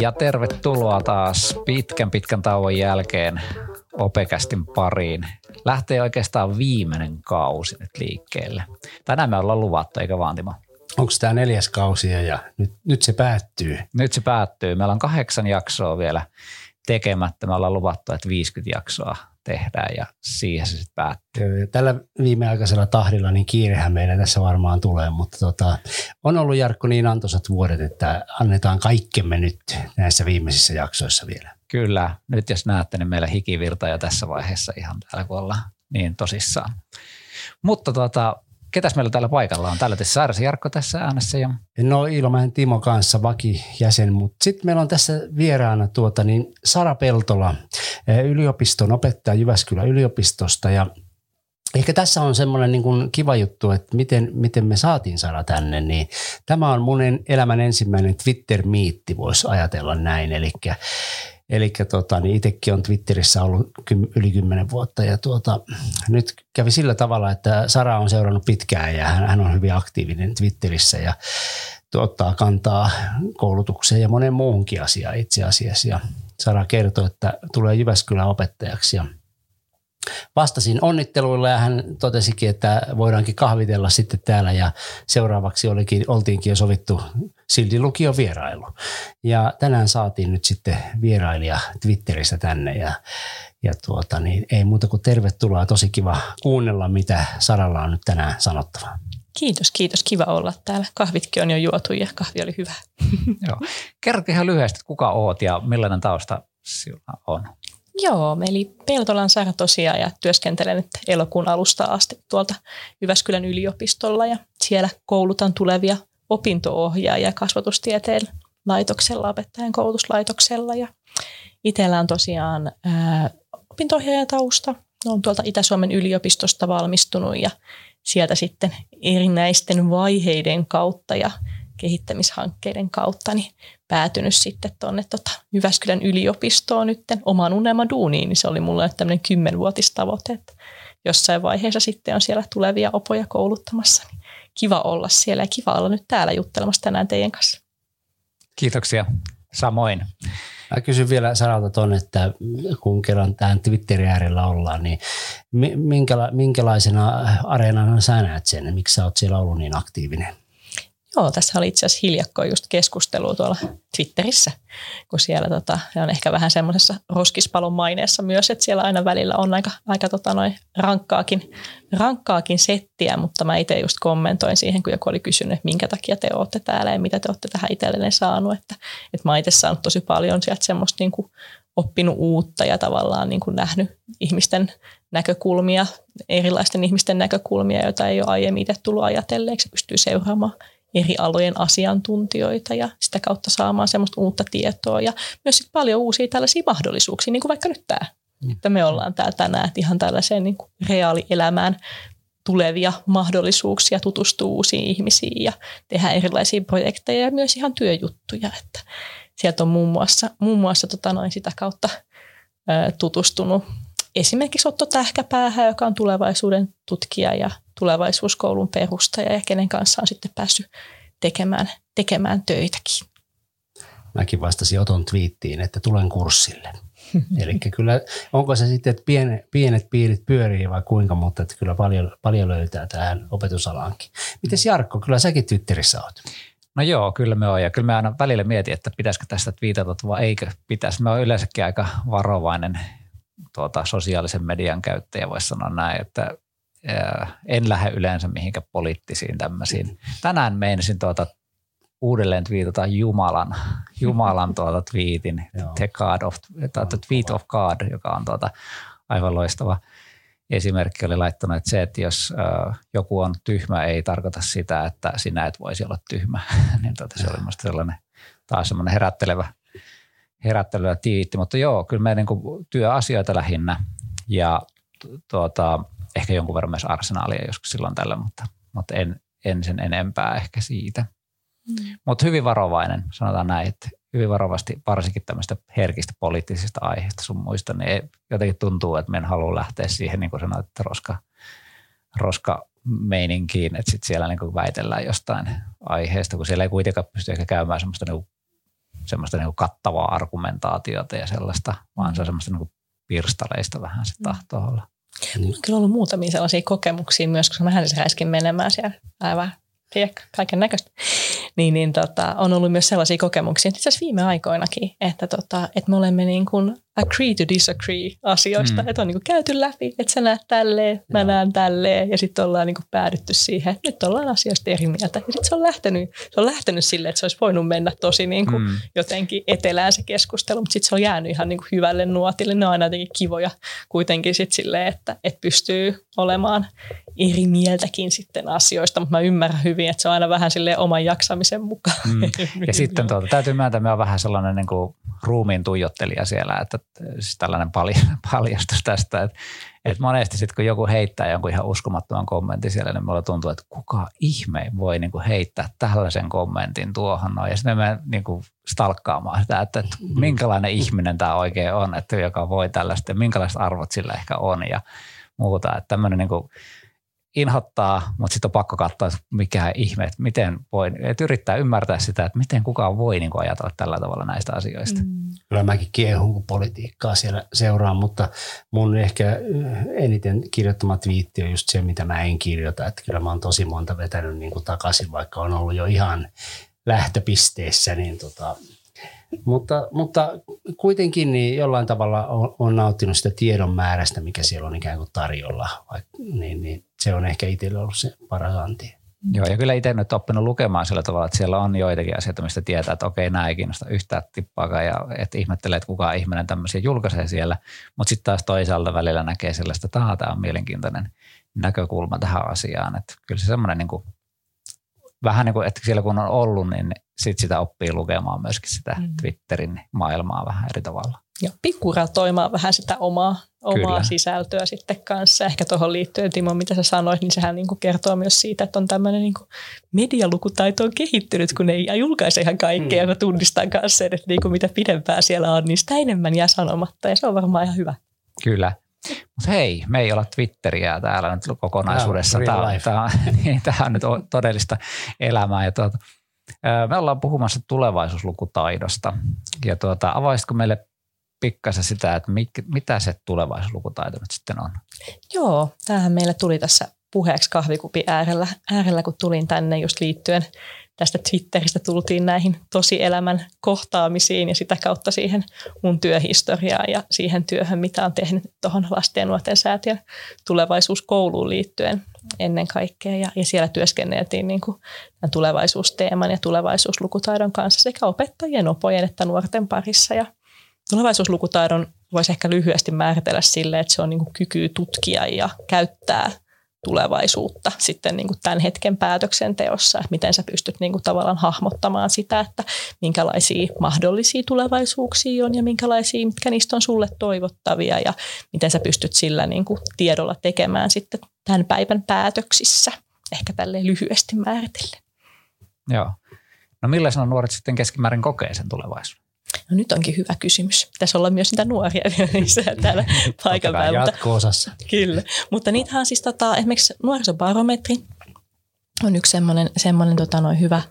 Ja tervetuloa taas pitkän pitkän tauon jälkeen Opekästin pariin. Lähtee oikeastaan viimeinen kausi nyt liikkeelle. Tänään me ollaan luvattu, eikä vaan Timo? Onko tämä neljäs kausi ja nyt, nyt se päättyy? Nyt se päättyy. Meillä on kahdeksan jaksoa vielä tekemättä. Me ollaan luvattu, että 50 jaksoa tehdään ja siihen se sitten päättyy. Tällä viimeaikaisella tahdilla niin kiirehän meillä tässä varmaan tulee, mutta tota, on ollut Jarkko niin antoisat vuodet, että annetaan kaikkemme nyt näissä viimeisissä jaksoissa vielä. Kyllä, nyt jos näette, niin meillä hikivirta jo tässä vaiheessa ihan täällä, kun ollaan niin tosissaan. Mutta tota, ketäs meillä täällä paikalla on? Täällä tässä Sairasi Jarkko tässä äänessä. Ja... No Ilomäen Timo kanssa vakijäsen, mutta sitten meillä on tässä vieraana tuota, niin Sara Peltola, eh, yliopiston opettaja Jyväskylän yliopistosta ja Ehkä tässä on semmoinen niin kuin kiva juttu, että miten, miten me saatiin Sara tänne, niin tämä on mun elämän ensimmäinen Twitter-miitti, voisi ajatella näin. Eli Eli tota, niin itsekin on Twitterissä ollut yli kymmenen vuotta ja tuota, nyt kävi sillä tavalla, että Sara on seurannut pitkään ja hän, hän on hyvin aktiivinen Twitterissä ja ottaa kantaa koulutukseen ja monen muuhunkin asiaan itse asiassa. Ja Sara kertoi, että tulee Jyväskylän opettajaksi ja vastasin onnitteluilla ja hän totesikin, että voidaankin kahvitella sitten täällä ja seuraavaksi olikin, oltiinkin jo sovittu Silti lukion vierailu. Ja tänään saatiin nyt sitten vierailija Twitterissä tänne ja, ja tuota, niin ei muuta kuin tervetuloa. Tosi kiva kuunnella, mitä Saralla on nyt tänään sanottavaa. Kiitos, kiitos. Kiva olla täällä. Kahvitkin on jo juotu ja kahvi oli hyvä. Joo. Kerro ihan lyhyesti, kuka oot ja millainen tausta sinulla on? Joo, eli Peltolan Sara tosiaan ja työskentelen nyt elokuun alusta asti tuolta Jyväskylän yliopistolla ja siellä koulutan tulevia opinto-ohjaaja kasvatustieteen laitoksella, opettajan koulutuslaitoksella ja itsellä on tosiaan ää, opinto-ohjaajatausta. Olen tuolta Itä-Suomen yliopistosta valmistunut ja sieltä sitten erinäisten vaiheiden kautta ja kehittämishankkeiden kautta niin päätynyt sitten tuonne tota Jyväskylän yliopistoon nyt oman unelman duuniin, niin se oli mulle tämmöinen kymmenvuotistavoite, että jossain vaiheessa sitten on siellä tulevia opoja kouluttamassa. Niin kiva olla siellä ja kiva olla nyt täällä juttelemassa tänään teidän kanssa. Kiitoksia. Samoin. Mä kysyn vielä Saralta tuonne, että kun kerran tämän Twitterin äärellä ollaan, niin minkälaisena areenana sä näet sen? Miksi sä oot siellä ollut niin aktiivinen? Joo, tässä oli itse asiassa hiljakkoin just keskustelua tuolla Twitterissä, kun siellä tota, on ehkä vähän semmoisessa roskispalon maineessa myös, että siellä aina välillä on aika, aika tota noin rankkaakin, rankkaakin settiä, mutta mä itse just kommentoin siihen, kun joku oli kysynyt, että minkä takia te olette täällä ja mitä te olette tähän itsellenne saanut, että, että mä itse saanut tosi paljon sieltä semmoista niin kuin oppinut uutta ja tavallaan niin kuin nähnyt ihmisten näkökulmia, erilaisten ihmisten näkökulmia, joita ei ole aiemmin itse tullut ajatelleeksi, pystyy seuraamaan eri alojen asiantuntijoita ja sitä kautta saamaan semmoista uutta tietoa ja myös sit paljon uusia tällaisia mahdollisuuksia, niin kuin vaikka nyt tämä, mm. että me ollaan täällä tänään, että ihan tällaiseen niin kuin reaalielämään tulevia mahdollisuuksia tutustua uusiin ihmisiin ja tehdä erilaisia projekteja ja myös ihan työjuttuja, että sieltä on muun muassa, muun muassa tota noin sitä kautta tutustunut esimerkiksi Otto Tähkäpäähän, joka on tulevaisuuden tutkija ja tulevaisuuskoulun perustaja ja kenen kanssa on sitten päässyt tekemään, tekemään töitäkin. Mäkin vastasin Oton twiittiin, että tulen kurssille. Eli kyllä, onko se sitten, että pienet, pienet piirit pyörii vai kuinka, mutta että kyllä paljon, paljon löytää tähän opetusalaankin. Miten Jarkko, kyllä säkin Twitterissä oot? No joo, kyllä me on. Ja kyllä me aina välillä mietin, että pitäisikö tästä twiitata vai eikö pitäisi. Mä oon yleensäkin aika varovainen tuota, sosiaalisen median käyttäjä, voisi sanoa näin, että en lähde yleensä mihinkä poliittisiin tämmöisiin. Tänään meinasin tuota uudelleen twiitata Jumalan, Jumalan tuota twiitin, the, God of, the Tweet of God, joka on tuota aivan loistava esimerkki oli laittanut, että se, että jos joku on tyhmä, ei tarkoita sitä, että sinä et voisi olla tyhmä. niin tuota, se oli minusta sellainen taas semmoinen herättelevä, herättelevä tiitti. Mutta joo, kyllä me niin työasioita lähinnä ja tuota, ehkä jonkun verran myös arsenaalia joskus silloin tällä, mutta, mutta en, en sen enempää ehkä siitä. Mm. Mutta hyvin varovainen, sanotaan näin, että hyvin varovasti varsinkin tämmöistä herkistä poliittisista aiheista sun muista, niin jotenkin tuntuu, että me en halua lähteä siihen, niin kuin sanoit, että roska, roska meininkiin, että sitten siellä niin kuin väitellään jostain aiheesta, kun siellä ei kuitenkaan pysty ehkä käymään semmoista, niin semmoista niin kuin kattavaa argumentaatiota ja sellaista, vaan se on semmoista niin kuin pirstaleista vähän se tahto olla. Niin. On kyllä ollut muutamia sellaisia kokemuksia myös, koska mähän siis räiskin menemään siellä aivan tiedätkö, kaiken näköistä. Niin, niin tota, on ollut myös sellaisia kokemuksia, itse asiassa viime aikoinakin, että, tota, että me olemme niin kuin agree to disagree asioista. Mm. Että on niin kuin käyty läpi, että sä näet tälleen, mä Joo. näen tälleen ja sitten ollaan niin kuin päädytty siihen, että nyt ollaan asioista eri mieltä. Ja sitten se on lähtenyt, se on lähtenyt silleen, että se olisi voinut mennä tosi niin kuin mm. jotenkin etelään se keskustelu, mutta sitten se on jäänyt ihan niin kuin hyvälle nuotille. Ne on aina jotenkin kivoja kuitenkin sitten silleen, että, että pystyy olemaan eri mieltäkin sitten asioista, mutta mä ymmärrän hyvin, että se on aina vähän sille oman jaksamisen mukaan. Mm. Ja sitten tuota, täytyy myöntää, että me on vähän sellainen niin kuin ruumiin tuijottelija siellä, että siis tällainen paljastus tästä, että, että monesti sitten kun joku heittää jonkun ihan uskomattoman kommentin siellä, niin mulla tuntuu, että kuka ihme voi niin kuin heittää tällaisen kommentin tuohon noin. Ja sitten me niin kuin stalkkaamaan sitä, että, että minkälainen ihminen tämä oikein on, että joka voi tällaista minkälaiset arvot sillä ehkä on ja muuta. Että tämmöinen niin kuin inhottaa, mutta sitten on pakko katsoa, että mikä ihme, että miten voi, että yrittää ymmärtää sitä, että miten kukaan voi niin kuin ajatella tällä tavalla näistä asioista. Mm. Kyllä mäkin kiehun, kun politiikkaa siellä seuraan, mutta mun ehkä eniten kirjoittama twiitti on just se, mitä mä en kirjoita, että kyllä mä oon tosi monta vetänyt niin kuin takaisin, vaikka on ollut jo ihan lähtöpisteessä, niin tota, mutta, mutta kuitenkin niin jollain tavalla on, on nauttinut sitä tiedon määrästä, mikä siellä on ikään kuin tarjolla. Vaikka, niin, niin se on ehkä itselle ollut se paras anti. Joo, ja kyllä itse nyt oppinut lukemaan sillä tavalla, että siellä on joitakin asioita, mistä tietää, että okei, nämä ei kiinnosta yhtään tippaakaan, ja että ihmettelee, että kuka ihminen tämmöisiä julkaisee siellä, mutta sitten taas toisaalta välillä näkee sellaista, että tämä on mielenkiintoinen näkökulma tähän asiaan, että kyllä se semmoinen niin kuin, vähän niin kuin, että siellä kun on ollut, niin sit sitä oppii lukemaan myöskin sitä mm. Twitterin maailmaa vähän eri tavalla. Ja pikkuratoimaan vähän sitä omaa, omaa sisältöä sitten kanssa. Ehkä tuohon liittyen, Timo, mitä sä sanoit, niin sehän niin kuin kertoo myös siitä, että on tämmöinen niin medialukutaito on kehittynyt, kun ei julkaise ihan kaikkea. Mm. Mä tunnistan kanssa sen, että niin kuin mitä pidempää siellä on, niin sitä enemmän jää sanomatta. Ja se on varmaan ihan hyvä. Kyllä. Mutta hei, me ei olla Twitteriä täällä nyt kokonaisuudessa. Tämä, tämä, tämä, niin, tämä on nyt todellista elämää. Ja tuota, me ollaan puhumassa tulevaisuuslukutaidosta. Ja tuota, avaisitko meille pikkasen sitä, että mit, mitä se tulevaisuuslukutaito nyt sitten on? Joo, tämähän meille tuli tässä puheeksi kahvikupin äärellä, äärellä, kun tulin tänne just liittyen tästä Twitteristä tultiin näihin tosielämän kohtaamisiin ja sitä kautta siihen mun työhistoriaan ja siihen työhön, mitä on tehnyt tuohon lasten ja nuorten säätiön tulevaisuuskouluun liittyen ennen kaikkea. Ja, ja siellä työskenneltiin niin kuin tämän tulevaisuusteeman ja tulevaisuuslukutaidon kanssa sekä opettajien, opojen että nuorten parissa. Ja tulevaisuuslukutaidon voisi ehkä lyhyesti määritellä sille, että se on niin kuin kyky tutkia ja käyttää – tulevaisuutta sitten niin kuin tämän hetken päätöksenteossa, että miten sä pystyt niin kuin tavallaan hahmottamaan sitä, että minkälaisia mahdollisia tulevaisuuksia on ja minkälaisia, mitkä niistä on sulle toivottavia ja miten sä pystyt sillä niin kuin tiedolla tekemään sitten tämän päivän päätöksissä, ehkä tälleen lyhyesti määritellen. Joo. No millaisena nuoret sitten keskimäärin kokee sen tulevaisuuden? No nyt onkin hyvä kysymys. Pitäisi olla myös niitä nuoria vielä täällä paikan päällä. Jatko-osassa. Kyllä, mutta niitähän siis tota, esimerkiksi nuorisobarometri on yksi semmoinen, semmoinen tota noin hyvä,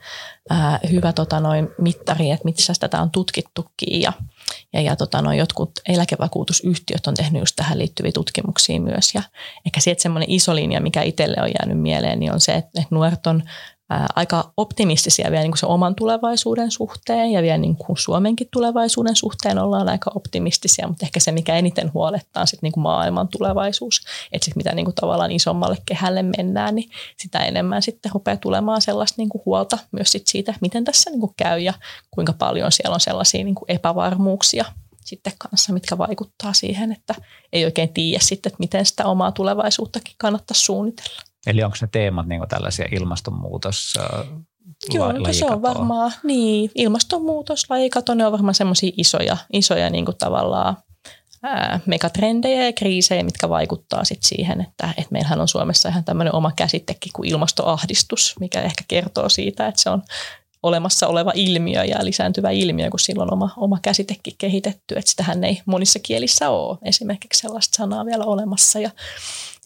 ää, hyvä tota noin mittari, että missä tätä on tutkittukin ja, ja, ja tota noin jotkut eläkevakuutusyhtiöt on tehnyt just tähän liittyviä tutkimuksia myös ja ehkä sieltä semmoinen iso linja, mikä itselle on jäänyt mieleen, niin on se, että nuoret on aika optimistisia vielä niin kuin se oman tulevaisuuden suhteen ja vielä niin kuin Suomenkin tulevaisuuden suhteen ollaan aika optimistisia, mutta ehkä se, mikä eniten huolettaa on sitten niin kuin maailman tulevaisuus. Että sitten mitä niin kuin tavallaan isommalle kehälle mennään, niin sitä enemmän sitten rupeaa tulemaan sellaista niin kuin huolta myös sit siitä, miten tässä niin kuin käy ja kuinka paljon siellä on sellaisia niin kuin epävarmuuksia sitten kanssa, mitkä vaikuttaa siihen, että ei oikein tiedä sitten, että miten sitä omaa tulevaisuuttakin kannattaa suunnitella. Eli onko ne teemat niin tällaisia ilmastonmuutos, Joo, la- se on varmaan, niin, ilmastonmuutos, lajikato, ne on varmaan semmoisia isoja, isoja niin kuin tavallaan ää, megatrendejä ja kriisejä, mitkä vaikuttaa sit siihen, että, että meillähän on Suomessa ihan tämmöinen oma käsitekin kuin ilmastoahdistus, mikä ehkä kertoo siitä, että se on olemassa oleva ilmiö ja lisääntyvä ilmiö, kun silloin oma, oma käsitekin kehitetty, että sitähän ei monissa kielissä ole esimerkiksi sellaista sanaa vielä olemassa. Ja,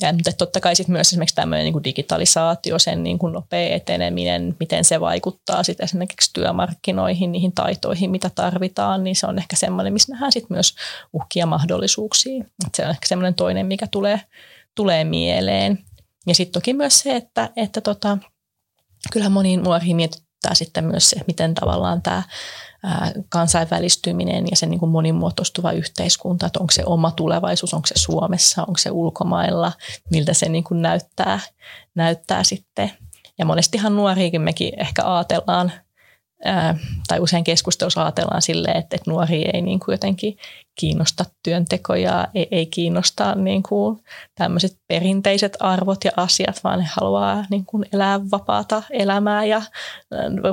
ja mutta totta kai sitten myös esimerkiksi tämmöinen niin kuin digitalisaatio, sen niin kuin nopea eteneminen, miten se vaikuttaa sitten esimerkiksi työmarkkinoihin, niihin taitoihin, mitä tarvitaan, niin se on ehkä semmoinen, missä nähdään sitten myös uhkia mahdollisuuksia. Että se on ehkä semmoinen toinen, mikä tulee, tulee mieleen. Ja sitten toki myös se, että, että tota, kyllähän moniin nuoriin mietitään sitten myös se, miten tavallaan tämä kansainvälistyminen ja se niin kuin monimuotoistuva yhteiskunta, että onko se oma tulevaisuus, onko se Suomessa, onko se ulkomailla, miltä se niin kuin näyttää, näyttää sitten. Ja monestihan nuoriikin mekin ehkä ajatellaan tai usein keskustelussa ajatellaan silleen, että, että nuori ei niin kuin jotenkin kiinnosta työntekoja, ei, ei kiinnosta niin kuin tämmöiset perinteiset arvot ja asiat, vaan ne haluaa niin kuin elää vapaata elämää ja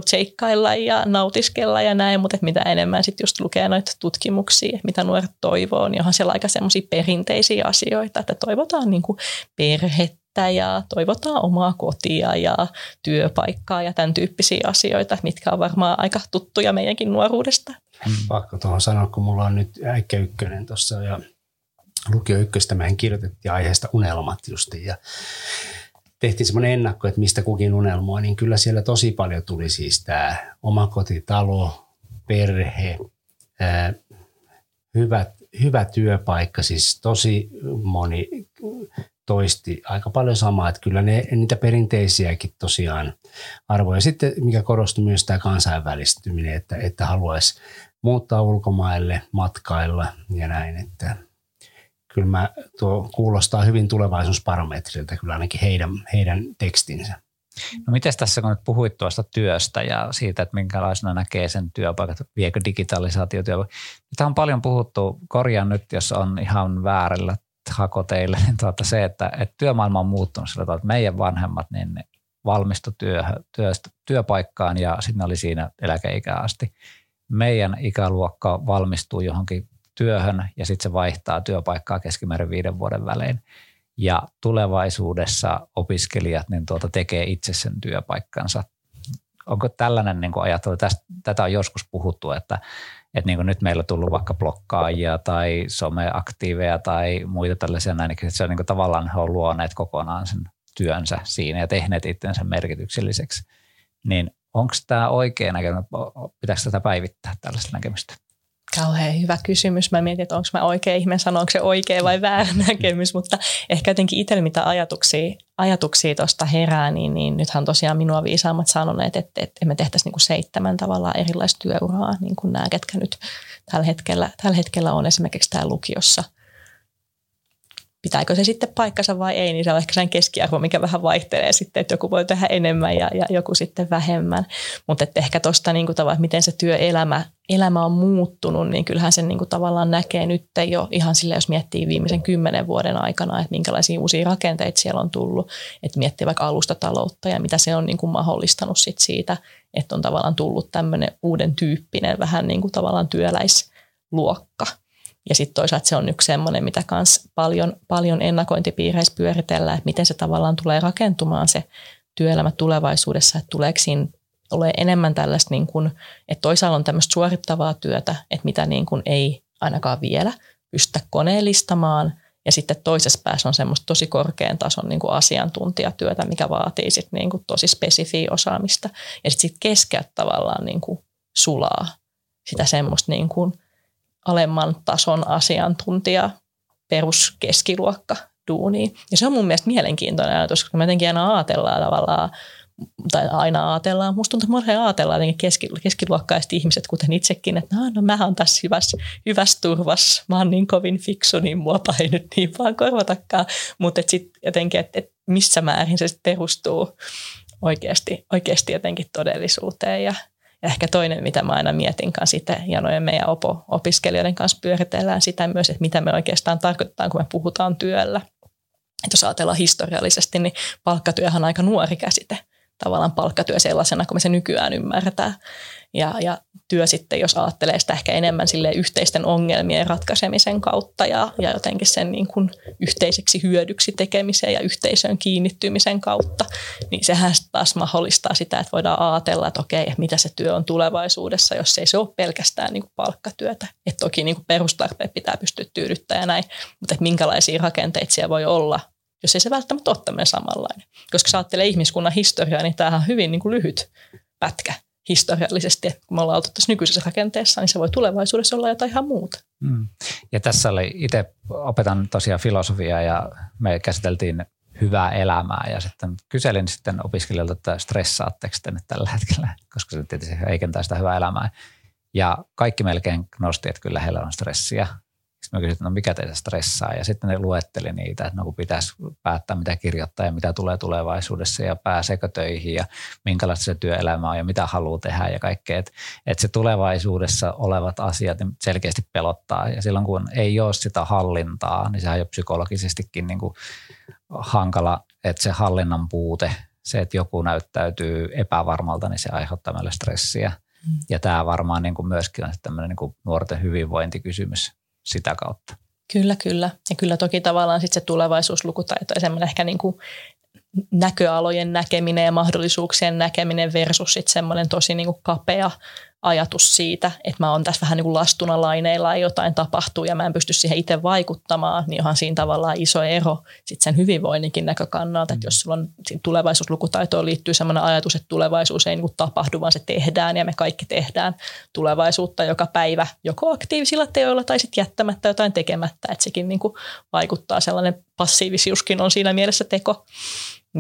seikkailla ja nautiskella ja näin, mutta mitä enemmän sitten just lukee noita tutkimuksia, mitä nuoret toivoo, niin onhan siellä aika semmoisia perinteisiä asioita, että toivotaan niin kuin perhettä, ja toivotaan omaa kotia ja työpaikkaa ja tämän tyyppisiä asioita, mitkä on varmaan aika tuttuja meidänkin nuoruudesta. Mm. Pakko tuohon sanoa, kun mulla on nyt äikkä ykkönen tuossa ja lukio ykköstä mehän kirjoitettiin aiheesta unelmat justiin ja tehtiin semmoinen ennakko, että mistä kukin unelmoi, niin kyllä siellä tosi paljon tuli siis tämä omakotitalo, perhe, ää, hyvä, hyvä työpaikka, siis tosi moni toisti aika paljon samaa, että kyllä ne, niitä perinteisiäkin tosiaan arvoja. Sitten mikä korostui myös tämä kansainvälistyminen, että, että haluaisi muuttaa ulkomaille, matkailla ja näin, että kyllä mä, tuo kuulostaa hyvin tulevaisuusbarometrilta kyllä ainakin heidän, heidän tekstinsä. No miten tässä, kun nyt puhuit tuosta työstä ja siitä, että minkälaisena näkee sen työpaikat, viekö digitalisaatio työpaikat. Tämä on paljon puhuttu, korjaan nyt, jos on ihan väärällä hakoteille, niin tuota se, että, että työmaailma on muuttunut sillä tavalla, että meidän vanhemmat niin valmistu työstä, työpaikkaan ja sitten oli siinä eläkeikään asti. Meidän ikäluokka valmistuu johonkin työhön ja sitten se vaihtaa työpaikkaa keskimäärin viiden vuoden välein. Ja tulevaisuudessa opiskelijat niin tuota tekee itse sen työpaikkansa. Onko tällainen niin ajattelu, tästä, tätä on joskus puhuttu, että että niin nyt meillä on tullut vaikka blokkaajia tai someaktiiveja tai muita tällaisia näin, että se on niin tavallaan he on luoneet kokonaan sen työnsä siinä ja tehneet itsensä merkitykselliseksi. Niin onko tämä oikea näkemys, pitäisikö tätä päivittää tällaista näkemystä? Kauhean hyvä kysymys. Mä mietin, että onko mä oikea ihminen sanoa, onko se oikea vai väärä näkemys, mutta ehkä jotenkin itsellä mitä ajatuksia, ajatuksia herää, niin, niin nythän tosiaan minua viisaammat sanoneet, että, että me tehtäisiin niin kuin seitsemän tavallaan erilaista työuraa, niin kuin nämä, ketkä nyt tällä hetkellä, tällä hetkellä on esimerkiksi täällä lukiossa – pitääkö se sitten paikkansa vai ei, niin se on ehkä sen keskiarvo, mikä vähän vaihtelee sitten, että joku voi tehdä enemmän ja, ja joku sitten vähemmän. Mutta ehkä tuosta niin että miten se työelämä elämä on muuttunut, niin kyllähän sen niin kuin tavallaan näkee nyt jo ihan sille, jos miettii viimeisen kymmenen vuoden aikana, että minkälaisia uusia rakenteita siellä on tullut, että miettii vaikka alustataloutta ja mitä se on niin kuin mahdollistanut sit siitä, että on tavallaan tullut tämmöinen uuden tyyppinen vähän niin kuin tavallaan työläisluokka – ja sitten toisaalta se on yksi semmoinen, mitä kans paljon, paljon ennakointipiireissä pyöritellään, että miten se tavallaan tulee rakentumaan se työelämä tulevaisuudessa, että tuleeko siinä ole enemmän tällaista, niin kuin, että toisaalla on tämmöistä suorittavaa työtä, että mitä niin kuin ei ainakaan vielä pystytä koneellistamaan, ja sitten toisessa päässä on semmoista tosi korkean tason niin kuin asiantuntijatyötä, mikä vaatii sit niin kuin tosi spesifiä osaamista. Ja sitten sit keskeltä tavallaan niin kuin sulaa sitä semmoista niin kuin alemman tason asiantuntija peruskeskiluokka duuni. Ja se on mun mielestä mielenkiintoinen ajatus, koska me jotenkin aina ajatellaan tavallaan, tai aina ajatellaan, musta tuntuu, että ajatellaan jotenkin keski, keskiluokkaiset ihmiset, kuten itsekin, että no, no mä oon tässä hyvässä, hyvässä turvassa, mä oon niin kovin fiksu, niin mua ei nyt niin vaan korvatakaan, mutta sitten jotenkin, että et missä määrin se perustuu oikeasti, oikeasti jotenkin todellisuuteen ja ja ehkä toinen, mitä mä aina mietin kanssa sitten, ja noin meidän opo, opiskelijoiden kanssa pyöritellään sitä myös, että mitä me oikeastaan tarkoitetaan, kun me puhutaan työllä. Että jos ajatellaan historiallisesti, niin palkkatyöhän on aika nuori käsite. Tavallaan palkkatyö sellaisena, kun me se nykyään ymmärretään. Ja, ja työ sitten, jos ajattelee sitä ehkä enemmän sille yhteisten ongelmien ratkaisemisen kautta ja, ja jotenkin sen niin kuin yhteiseksi hyödyksi tekemisen ja yhteisön kiinnittymisen kautta, niin sehän taas mahdollistaa sitä, että voidaan ajatella, että okei, mitä se työ on tulevaisuudessa, jos ei se ole pelkästään niin kuin palkkatyötä. Että toki niin kuin perustarpeet pitää pystyä tyydyttämään ja näin, mutta että minkälaisia rakenteita siellä voi olla, jos ei se välttämättä ole tämmöinen samanlainen. Koska sä ajattelee ihmiskunnan historiaa, niin tämähän on hyvin niin kuin lyhyt pätkä historiallisesti, kun me ollaan oltu tässä nykyisessä rakenteessa, niin se voi tulevaisuudessa olla jotain ihan muuta. Mm. Ja tässä oli, itse opetan tosiaan filosofiaa ja me käsiteltiin hyvää elämää ja sitten kyselin sitten opiskelijoilta, että stressaatteko te nyt tällä hetkellä, koska se tietysti heikentää sitä hyvää elämää. Ja kaikki melkein nosti, että kyllä heillä on stressiä sitten mä kysyin, että no mikä teitä stressaa ja sitten ne luetteli niitä, että no kun pitäisi päättää mitä kirjoittaa ja mitä tulee tulevaisuudessa ja pääseekö töihin ja minkälaista se työelämä on ja mitä haluaa tehdä ja kaikkea. Että, että se tulevaisuudessa olevat asiat niin selkeästi pelottaa ja silloin kun ei ole sitä hallintaa, niin sehän on jo psykologisestikin niin kuin hankala, että se hallinnan puute, se, että joku näyttäytyy epävarmalta, niin se aiheuttaa meille stressiä. Mm. Ja tämä varmaan niin kuin myöskin on tämmöinen niin kuin nuorten hyvinvointikysymys sitä kautta. Kyllä, kyllä. Ja kyllä toki tavallaan sitten se tulevaisuuslukutaito ja semmoinen ehkä niin kuin näköalojen näkeminen ja mahdollisuuksien näkeminen versus sitten semmoinen tosi niin kuin kapea ajatus siitä, että mä oon tässä vähän niin kuin lastuna laineilla ja jotain tapahtuu ja mä en pysty siihen itse vaikuttamaan, niin onhan siinä tavallaan iso ero sit sen hyvinvoinninkin näkökannalta, että jos sulla on tulevaisuuslukutaitoon liittyy sellainen ajatus, että tulevaisuus ei niin kuin tapahdu, vaan se tehdään ja me kaikki tehdään tulevaisuutta joka päivä joko aktiivisilla teoilla tai sitten jättämättä jotain tekemättä, että sekin niin kuin vaikuttaa sellainen passiivisuuskin on siinä mielessä teko.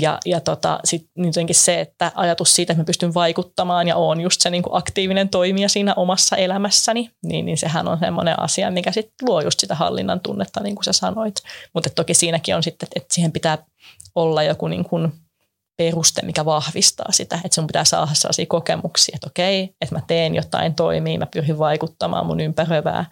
Ja, ja tota, sitten jotenkin se, että ajatus siitä, että mä pystyn vaikuttamaan ja on just se niin kuin aktiivinen toimija siinä omassa elämässäni, niin, niin sehän on semmoinen asia, mikä sitten luo just sitä hallinnan tunnetta, niin kuin sä sanoit. Mutta toki siinäkin on sitten, että siihen pitää olla joku niin kuin peruste, mikä vahvistaa sitä, että sun pitää saada sellaisia kokemuksia, että okei, että mä teen jotain toimia, mä pyrin vaikuttamaan mun ympäröivää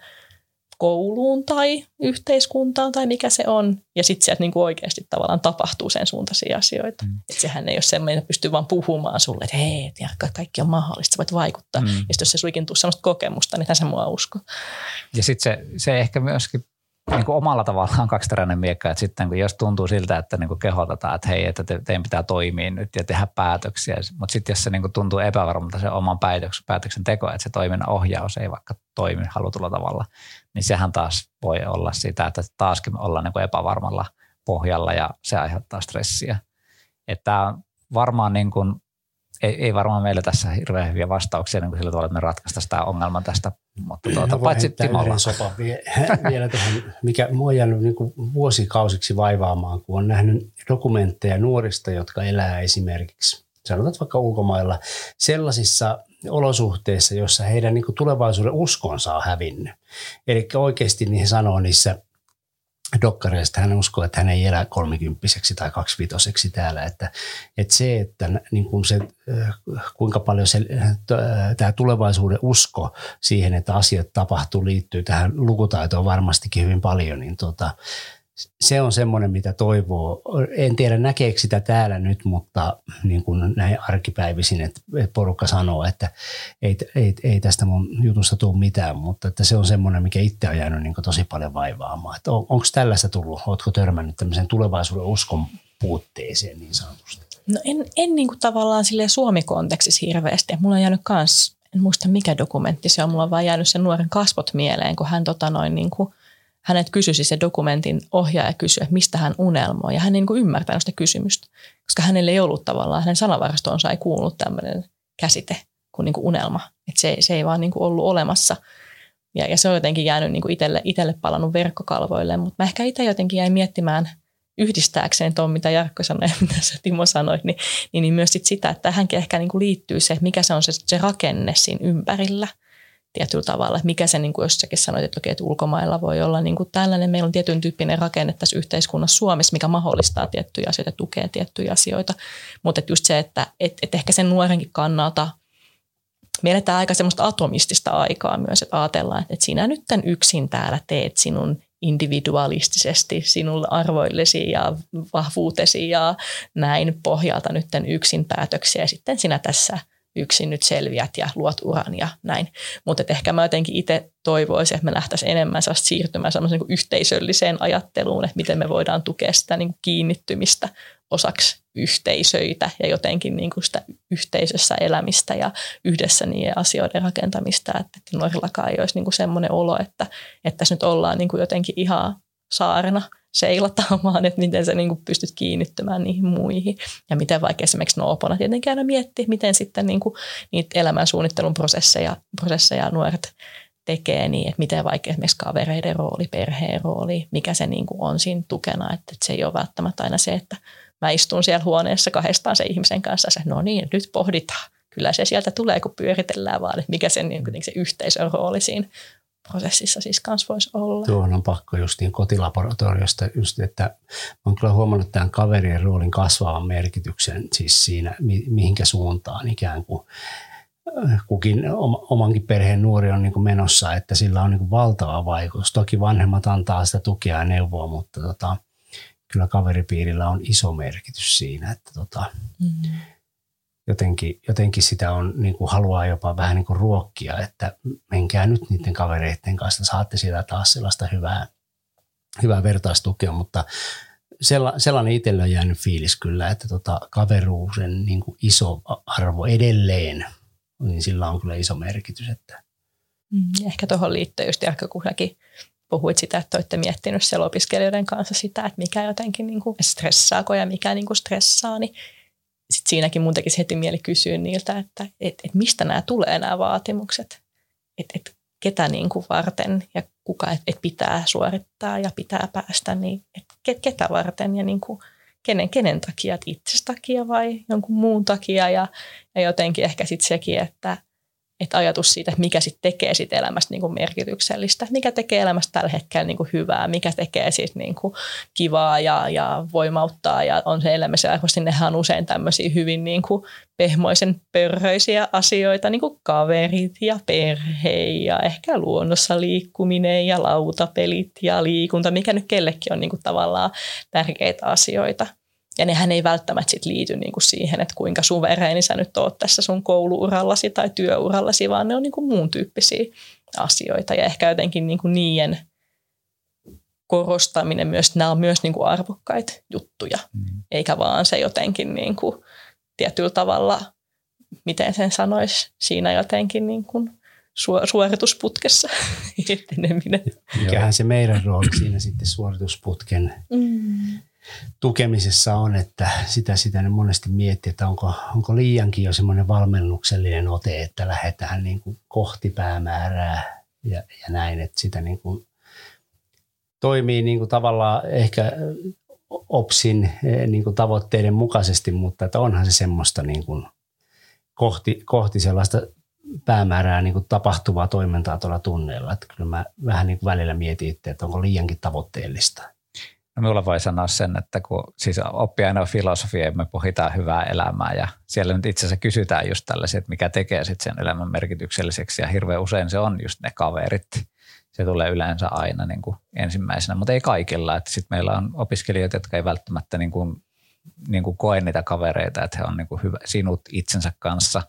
kouluun tai yhteiskuntaan tai mikä se on. Ja sitten sieltä niinku oikeasti tavallaan tapahtuu sen suuntaisia asioita. Mm. Että sehän ei ole semmoinen, että pystyy vaan puhumaan sulle, että hei, ja kaikki on mahdollista, sä voit vaikuttaa. Mm. Ja sitten jos se suikin tuu sellaista kokemusta, niin tässä mua usko. Ja sitten se, se ehkä myöskin niin kuin omalla tavallaan kaksiteräinen miekka, että sitten kun jos tuntuu siltä, että niin kuin kehotetaan, että hei, että te, teidän pitää toimia nyt ja tehdä päätöksiä, mutta sitten jos se niin kuin tuntuu epävarmalta se oman päätöksen, päätöksenteko, että se toiminnan ohjaus ei vaikka toimi halutulla tavalla, niin sehän taas voi olla sitä, että taaskin ollaan niin kuin epävarmalla pohjalla ja se aiheuttaa stressiä. Että varmaan niin kuin ei, ei varmaan meillä tässä hirveän hyviä vastauksia niin kuin sillä tavalla, että me ratkaistaan tämä ongelma tästä. Mutta tuota, paitsi Timolla. sopa vielä tuohon, mikä mua on jäänyt niin kuin vuosikausiksi vaivaamaan, kun on nähnyt dokumentteja nuorista, jotka elää esimerkiksi, sanotaan vaikka ulkomailla, sellaisissa olosuhteissa, jossa heidän niin kuin tulevaisuuden uskonsa on hävinnyt. Eli oikeasti niin he sanoo niissä dokkareista hän uskoo, että hän ei elä kolmikymppiseksi tai kaksivitoseksi täällä. Että, että se, että niin kuin se, äh, kuinka paljon se, äh, tämä tulevaisuuden usko siihen, että asiat tapahtuu, liittyy tähän lukutaitoon varmastikin hyvin paljon, niin tota, se on semmoinen, mitä toivoo. En tiedä näkeekö sitä täällä nyt, mutta niin kuin näin arkipäivisin, että porukka sanoo, että ei, ei, ei tästä mun jutusta tule mitään, mutta että se on semmoinen, mikä itse on jäänyt niin tosi paljon vaivaamaan. On, onko tällaista tullut? Oletko törmännyt tämmöisen tulevaisuuden uskon puutteeseen niin sanotusti? No en, en niin kuin tavallaan sille Suomi-kontekstissa hirveästi. Mulla on jäänyt kans, en muista mikä dokumentti se on, mulla on vaan jäänyt sen nuoren kasvot mieleen, kun hän tota noin niin kuin – hänet kysyisi se dokumentin ohjaaja kysyä, että mistä hän unelmoi. Ja hän ei niin ymmärtänyt sitä kysymystä, koska hänelle ei ollut tavallaan, hänen sanavarastoonsa ei kuulunut tämmöinen käsite kuin, niin kuin unelma. Että se, se ei vaan niin kuin ollut olemassa. Ja, ja se on jotenkin jäänyt niin kuin itselle, itselle palannut verkkokalvoille, mutta mä ehkä itse jotenkin jäin miettimään yhdistääkseen tuon, mitä Jarkko sanoi ja mitä sä Timo sanoit, niin, niin, niin myös sit sitä, että tähänkin ehkä niin kuin liittyy se, mikä se on se, se rakenne siinä ympärillä – tietyllä tavalla, mikä se, niin kuin jossakin sanoit, että, okei, että ulkomailla voi olla niin kuin tällainen, meillä on tietyn tyyppinen rakenne tässä yhteiskunnassa Suomessa, mikä mahdollistaa tiettyjä asioita, tukee tiettyjä asioita, mutta just se, että et, et ehkä sen nuorenkin kannalta me eletään aika semmoista atomistista aikaa myös, että ajatellaan, että sinä nyt yksin täällä teet sinun individualistisesti sinulle arvoillesi ja vahvuutesi ja näin pohjalta nyt yksin päätöksiä ja sitten sinä tässä yksin nyt selviät ja luot uran ja näin. Mutta ehkä mä jotenkin itse toivoisin, että me lähtäisiin enemmän siirtymään semmoiseen niin yhteisölliseen ajatteluun, että miten me voidaan tukea sitä niin kuin kiinnittymistä osaksi yhteisöitä ja jotenkin niin kuin sitä yhteisössä elämistä ja yhdessä niiden asioiden rakentamista, että nuorillakaan ei olisi niin kuin semmoinen olo, että, että tässä nyt ollaan niin kuin jotenkin ihan saarena seilataan, vaan että miten sä niin kuin pystyt kiinnittymään niihin muihin. Ja miten vaikka esimerkiksi Noopona tietenkin aina miettii, miten sitten niin kuin niitä elämän suunnittelun prosesseja, prosesseja nuoret tekee, niin että miten vaikka esimerkiksi kavereiden rooli, perheen rooli, mikä se niin kuin on siinä tukena, että se ei ole välttämättä aina se, että mä istun siellä huoneessa kahdestaan se ihmisen kanssa, se no niin, nyt pohditaan. Kyllä se sieltä tulee, kun pyöritellään vaan, että mikä sen, niin se yhteisön rooli siinä prosessissa siis kanssa voisi olla. Tuohon on pakko justiin kotilaboratoriosta, just, että olen kyllä huomannut tämän kaverien roolin kasvavan merkityksen siis siinä, mihinkä suuntaan ikään kuin äh, kukin omankin perheen nuori on niin kuin menossa, että sillä on niin kuin valtava vaikutus. Toki vanhemmat antaa sitä tukea ja neuvoa, mutta tota, kyllä kaveripiirillä on iso merkitys siinä, että tota, mm-hmm. Jotenkin, jotenkin sitä on, niin kuin haluaa jopa vähän niin kuin ruokkia, että menkää nyt niiden kavereiden kanssa, saatte siellä taas sellaista hyvää, hyvää vertaistukea, mutta sellainen itsellä on jäänyt fiilis kyllä, että tota kaveruuden niin kuin iso arvo edelleen, niin sillä on kyllä iso merkitys. Että. Mm, ehkä tuohon liittyy just Jarkko, kun puhuit sitä, että olette miettinyt siellä opiskelijoiden kanssa sitä, että mikä jotenkin niin kuin stressaako ja mikä niin kuin stressaa, niin sit siinäkin mun tekisi heti mieli kysyä niiltä, että et, et mistä nämä tulee nämä vaatimukset, että et ketä niin kuin varten ja kuka et, et pitää suorittaa ja pitää päästä, niin et ket, ketä varten ja niin kuin kenen, kenen takia, itsestä takia vai jonkun muun takia? Ja, ja jotenkin ehkä sitten sekin, että että ajatus siitä, että mikä sitten tekee siitä elämästä niin kuin merkityksellistä, mikä tekee elämästä tällä hetkellä niin kuin hyvää, mikä tekee siitä niin kuin kivaa ja, ja voimauttaa. Ja on se elämässä arvosti, nehän on usein tämmöisiä hyvin niin kuin pehmoisen pörröisiä asioita, niin kuin kaverit ja perhe ja ehkä luonnossa liikkuminen ja lautapelit ja liikunta, mikä nyt kellekin on niin kuin tavallaan tärkeitä asioita. Ja nehän ei välttämättä sit liity niinku siihen, että kuinka suvereeni sä nyt oot tässä sun kouluurallasi tai työurallasi, vaan ne on niinku muun tyyppisiä asioita. Ja ehkä jotenkin niinku niiden korostaminen myös, nämä on myös niinku arvokkaita juttuja, mm. eikä vaan se jotenkin niinku tietyllä tavalla, miten sen sanoisi, siinä jotenkin niinku suoritusputkessa eteneminen. Mikähän se meidän rooli siinä sitten suoritusputken mm tukemisessa on, että sitä, sitä ne monesti miettii, että onko, onko liiankin jo semmoinen valmennuksellinen ote, että lähdetään niin kuin kohti päämäärää ja, ja näin, että sitä niin kuin toimii niin kuin tavallaan ehkä OPSin niin kuin tavoitteiden mukaisesti, mutta että onhan se semmoista niin kuin kohti, kohti sellaista päämäärää niin kuin tapahtuvaa toimintaa tuolla tunneilla. Että kyllä mä vähän niin kuin välillä mietin että onko liiankin tavoitteellista. Minulla voi sanoa sen, että kun siis oppii aina filosofia, me pohditaan hyvää elämää ja siellä nyt itse asiassa kysytään just tällaisia, että mikä tekee sitten sen elämän merkitykselliseksi ja hirveän usein se on just ne kaverit. Se tulee yleensä aina niin kuin ensimmäisenä, mutta ei kaikilla. Sitten meillä on opiskelijoita, jotka ei välttämättä niin kuin, niin kuin koe niitä kavereita, että he on niin kuin hyvä, sinut itsensä kanssa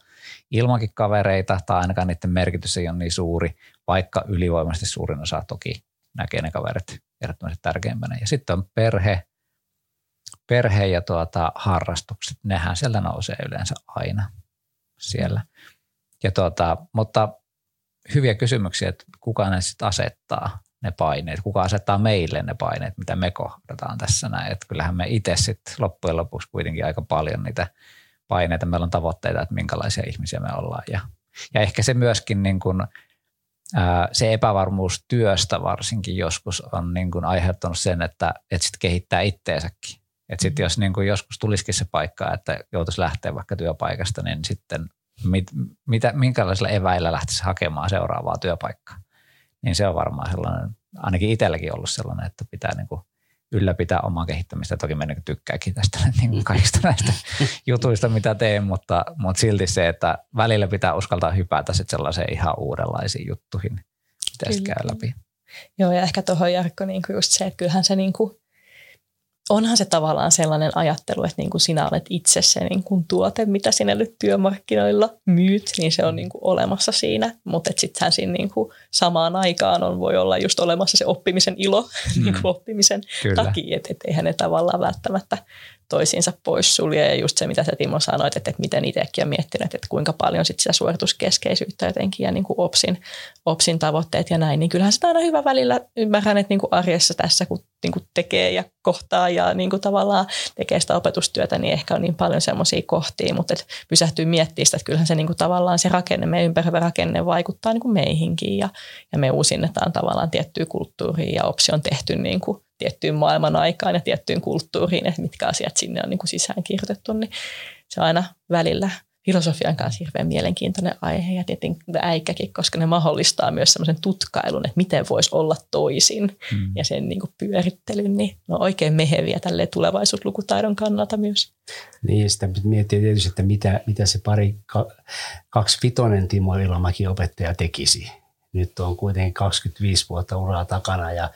ilmankin kavereita tai ainakaan niiden merkitys ei ole niin suuri, vaikka ylivoimaisesti suurin osa toki näkee ne kaverit ehdottomasti tärkeimpänä. Ja sitten on perhe, perhe ja tuota, harrastukset, nehän siellä nousee yleensä aina siellä. Ja tuota, mutta hyviä kysymyksiä, että kuka ne sitten asettaa ne paineet, kuka asettaa meille ne paineet, mitä me kohdataan tässä näin. Että kyllähän me itse sitten loppujen lopuksi kuitenkin aika paljon niitä paineita, meillä on tavoitteita, että minkälaisia ihmisiä me ollaan. Ja, ja ehkä se myöskin niin kuin – se epävarmuus työstä varsinkin joskus on niin kuin aiheuttanut sen, että, että sit kehittää itteensäkin. Että sitten mm-hmm. jos niin kuin joskus tulisikin se paikka, että joutuisi lähteä vaikka työpaikasta, niin sitten mit, mitä, minkälaisilla eväillä lähtisi hakemaan seuraavaa työpaikkaa. Niin se on varmaan sellainen, ainakin itselläkin ollut sellainen, että pitää niin kuin ylläpitää omaa kehittämistä. Toki mä niin tykkääkin tästä niin kuin kaikista näistä jutuista, mitä teen, mutta, mutta silti se, että välillä pitää uskaltaa hypätä sitten sellaiseen ihan uudenlaisiin juttuihin, mitä käy läpi. Joo, ja ehkä tuohon Jarkko niin kuin just se, että kyllähän se niin kuin, onhan se tavallaan sellainen ajattelu, että niin kuin sinä olet itse se niin kuin tuote, mitä sinä nyt työmarkkinoilla myyt, niin se on niin kuin olemassa siinä. Mutta sittenhän siinä niin kuin samaan aikaan on, voi olla just olemassa se oppimisen ilo mm. niin kuin oppimisen Kyllä. takia, että et eihän ne tavallaan välttämättä toisiinsa poissulje. Ja just se, mitä sä Timo sanoit, että, että miten itsekin on miettinyt, että kuinka paljon sit sitä suorituskeskeisyyttä jotenkin ja niin kuin OPSin, OPSin tavoitteet ja näin, niin kyllähän sitä aina hyvä välillä ymmärrän, että niin kuin arjessa tässä, kun niin kuin tekee ja kohtaa ja niin kuin tavallaan tekee sitä opetustyötä, niin ehkä on niin paljon semmoisia kohtia, mutta että pysähtyy miettimään sitä, että kyllähän se niin kuin tavallaan se rakenne, meidän ympäröivä rakenne vaikuttaa niin kuin meihinkin ja, ja me uusinnetaan tavallaan tiettyä kulttuuria ja OPSI on tehty niin kuin tiettyyn maailman aikaan ja tiettyyn kulttuuriin, että mitkä asiat sinne on niin kuin sisään kirjoitettu, niin se on aina välillä filosofian kanssa hirveän mielenkiintoinen aihe ja tietenkin äikäkin, koska ne mahdollistaa myös semmoisen tutkailun, että miten voisi olla toisin hmm. ja sen niin kuin pyörittelyn, niin no oikein meheviä tälle tulevaisuuslukutaidon kannalta myös. Niin, sitä miettii tietysti, että mitä, mitä se pari, kaksi vitonen Timo Ilomäki opettaja tekisi. Nyt on kuitenkin 25 vuotta uraa takana ja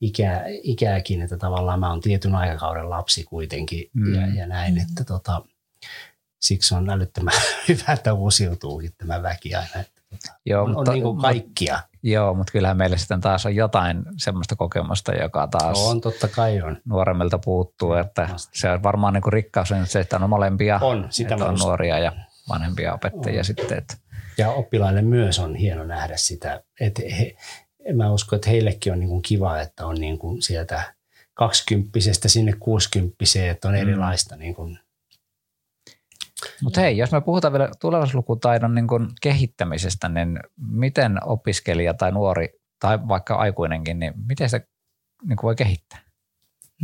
ikä, ikääkin, että tavallaan mä oon tietyn aikakauden lapsi kuitenkin mm. ja, ja näin, mm. että tota, siksi on älyttömän hyvä, että uusiutuukin tämä väki aina. Että tota, joo, on, mutta, on niin kuin kaikkia. Joo, mutta kyllähän meillä sitten taas on jotain semmoista kokemusta, joka taas on, totta kai on. nuoremmilta puuttuu, että se on varmaan niin kuin rikkaus on se, että on molempia, on, sitä että on nuoria ja vanhempia opettajia on. sitten. Että. Ja oppilaille myös on hieno nähdä sitä, että he, mä uskon, että heillekin on niin kuin kiva, että on niin kuin sieltä kaksikymppisestä sinne kuusikymppiseen, että on mm. erilaista niin kuin mutta hei, jos me puhutaan vielä tulevaisuuslukutaidon niin kuin kehittämisestä, niin miten opiskelija tai nuori tai vaikka aikuinenkin, niin miten se niin kuin voi kehittää?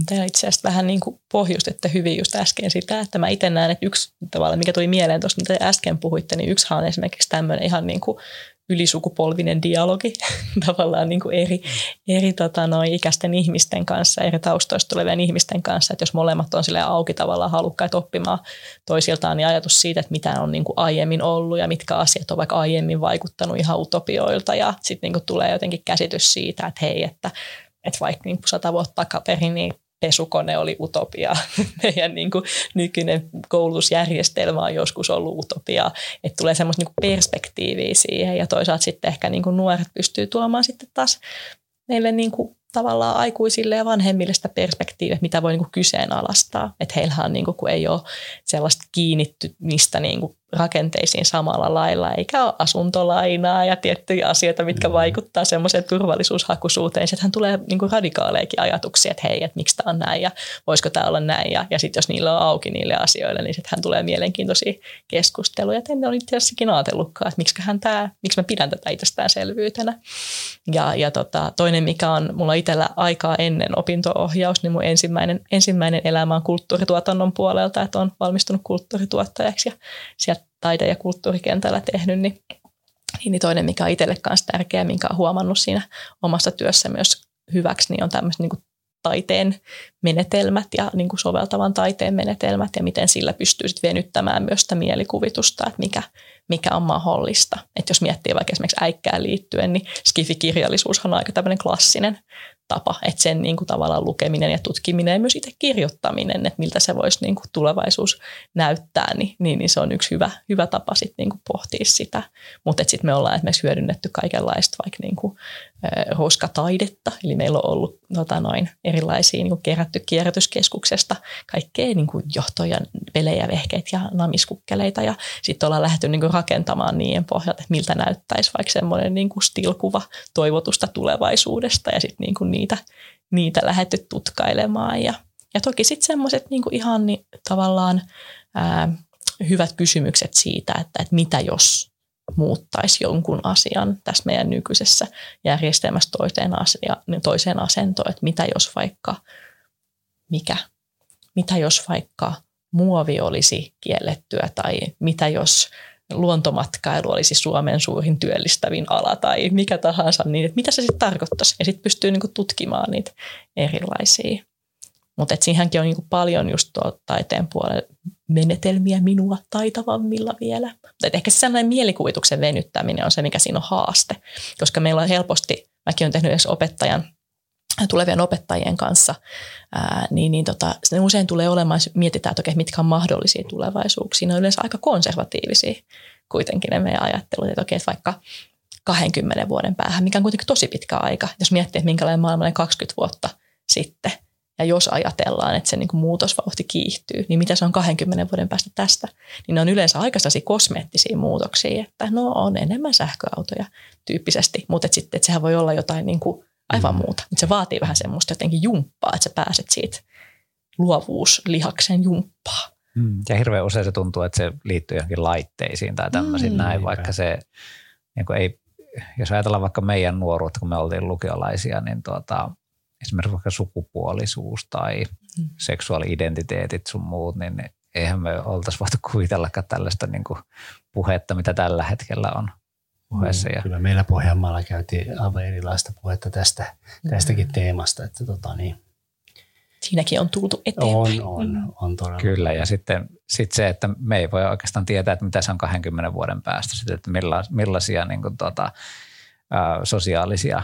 Tämä itse asiassa vähän niin kuin pohjustette hyvin just äsken sitä, että mä itse näen, että yksi tavalla, mikä tuli mieleen tuossa, mitä äsken puhuitte, niin yksihan on esimerkiksi tämmöinen ihan niin kuin ylisukupolvinen dialogi tavallaan niin kuin eri, eri tota, noin, ikäisten ihmisten kanssa, eri taustoista tulevien ihmisten kanssa, että jos molemmat on auki tavallaan halukkaita oppimaan toisiltaan, niin ajatus siitä, että mitä on niin kuin aiemmin ollut ja mitkä asiat on vaikka aiemmin vaikuttanut ihan utopioilta ja sitten niin tulee jotenkin käsitys siitä, että hei, että että vaikka niin sata vuotta takaperin, niin pesukone oli utopia. Meidän niin kuin, nykyinen koulutusjärjestelmä on joskus ollut utopia. Että tulee semmoista niin perspektiiviä siihen ja toisaalta sitten ehkä niin kuin nuoret pystyy tuomaan sitten taas meille niin kuin tavallaan aikuisille ja vanhemmille sitä perspektiiviä, mitä voi niin kuin kyseenalaistaa. Että heillähän on, niin kuin, kun ei ole sellaista kiinnittymistä niin kuin rakenteisiin samalla lailla, eikä ole asuntolainaa ja tiettyjä asioita, mitkä mm. vaikuttaa semmoiseen turvallisuushakuisuuteen. Sitten hän tulee niin kuin radikaaleekin ajatuksia, että hei, että miksi tämä on näin ja voisiko tämä olla näin. Ja, ja sitten jos niillä on auki niille asioille, niin sitten hän tulee mielenkiintoisia keskusteluja. Että en ole itse asiassakin ajatellutkaan, että miksi, hän tämä, miksi mä pidän tätä itsestäänselvyytenä. Ja, ja tota, toinen, mikä on mulla itsellä aikaa ennen opinto-ohjaus, niin mun ensimmäinen, ensimmäinen elämä on kulttuurituotannon puolelta, että on valmistunut kulttuurituottajaksi ja sieltä taide- ja kulttuurikentällä tehnyt, niin, niin toinen, mikä on itselle kanssa tärkeä, minkä olen huomannut siinä omassa työssä myös hyväksi, niin on tämmöiset niin taiteen menetelmät ja niin kuin soveltavan taiteen menetelmät ja miten sillä pystyy sit venyttämään myös sitä mielikuvitusta, että mikä, mikä on mahdollista. Että jos miettii vaikka esimerkiksi äikkään liittyen, niin skifikirjallisuushan on aika tämmöinen klassinen tapa, että sen niin kuin tavallaan lukeminen ja tutkiminen ja myös itse kirjoittaminen, että miltä se voisi niin kuin tulevaisuus näyttää, niin, niin, niin se on yksi hyvä, hyvä tapa sitten niin kuin pohtia sitä. Mutta sitten me ollaan esimerkiksi hyödynnetty kaikenlaista vaikka niin kuin, roskataidetta, eli meillä on ollut tota noin, erilaisia niin kerätty kierrätyskeskuksesta kaikkea niin kuin johtoja, pelejä, vehkeitä ja namiskukkeleita. Ja sitten ollaan lähdetty niin kuin rakentamaan niiden pohjalta, että miltä näyttäisi vaikka semmoinen niin kuin stilkuva toivotusta tulevaisuudesta. Ja sitten niin kuin niitä, niitä lähdetty tutkailemaan. Ja, ja toki sitten semmoiset niin ihan niin, tavallaan ää, hyvät kysymykset siitä, että, että mitä jos muuttaisi jonkun asian tässä meidän nykyisessä järjestelmässä toiseen, asia, toiseen asentoon, että mitä jos vaikka, mikä, mitä jos vaikka muovi olisi kiellettyä tai mitä jos luontomatkailu olisi Suomen suurin työllistävin ala tai mikä tahansa, niin että mitä se sitten tarkoittaisi. Ja sitten pystyy niinku tutkimaan niitä erilaisia. Mutta siihenkin on niinku paljon just taiteen puolella menetelmiä minua taitavammilla vielä. Mutta ehkä se sellainen mielikuvituksen venyttäminen on se, mikä siinä on haaste, koska meillä on helposti mäkin olen tehnyt edes opettajan tulevien opettajien kanssa, ää, niin, niin tota, ne usein tulee olemaan, jos mietitään, että okei, mitkä on mahdollisia tulevaisuuksia, ne on yleensä aika konservatiivisia kuitenkin ne meidän ajattelut, että okei, että vaikka 20 vuoden päähän, mikä on kuitenkin tosi pitkä aika, jos miettii, että minkälainen maailma oli 20 vuotta sitten, ja jos ajatellaan, että se niin kuin muutosvauhti kiihtyy, niin mitä se on 20 vuoden päästä tästä? Niin ne on yleensä aika kosmeettisia muutoksia, että no on enemmän sähköautoja tyyppisesti, mutta et sitten että sehän voi olla jotain niin kuin aivan mm. muuta. Mutta se vaatii vähän semmoista jotenkin jumppaa, että sä pääset siitä luovuuslihaksen jumppaa. Mm. Ja hirveän usein se tuntuu, että se liittyy johonkin laitteisiin tai tämmöisiin mm, näin, vaikka se niin ei, jos ajatellaan vaikka meidän nuoruutta, kun me oltiin lukiolaisia, niin tuota, esimerkiksi vaikka sukupuolisuus tai mm. seksuaali-identiteetit sun muut, niin eihän me oltaisi voitu kuvitellakaan tällaista niin kuin puhetta, mitä tällä hetkellä on puheessa. Mm, kyllä meillä Pohjanmaalla käytiin aivan erilaista puhetta tästä, tästäkin mm. teemasta. Että tota, niin. Siinäkin on tultu eteenpäin. On, on, on todella. Kyllä, ja sitten sit se, että me ei voi oikeastaan tietää, että mitä se on 20 vuoden päästä, sitten, että millaisia niin kuin, tota, sosiaalisia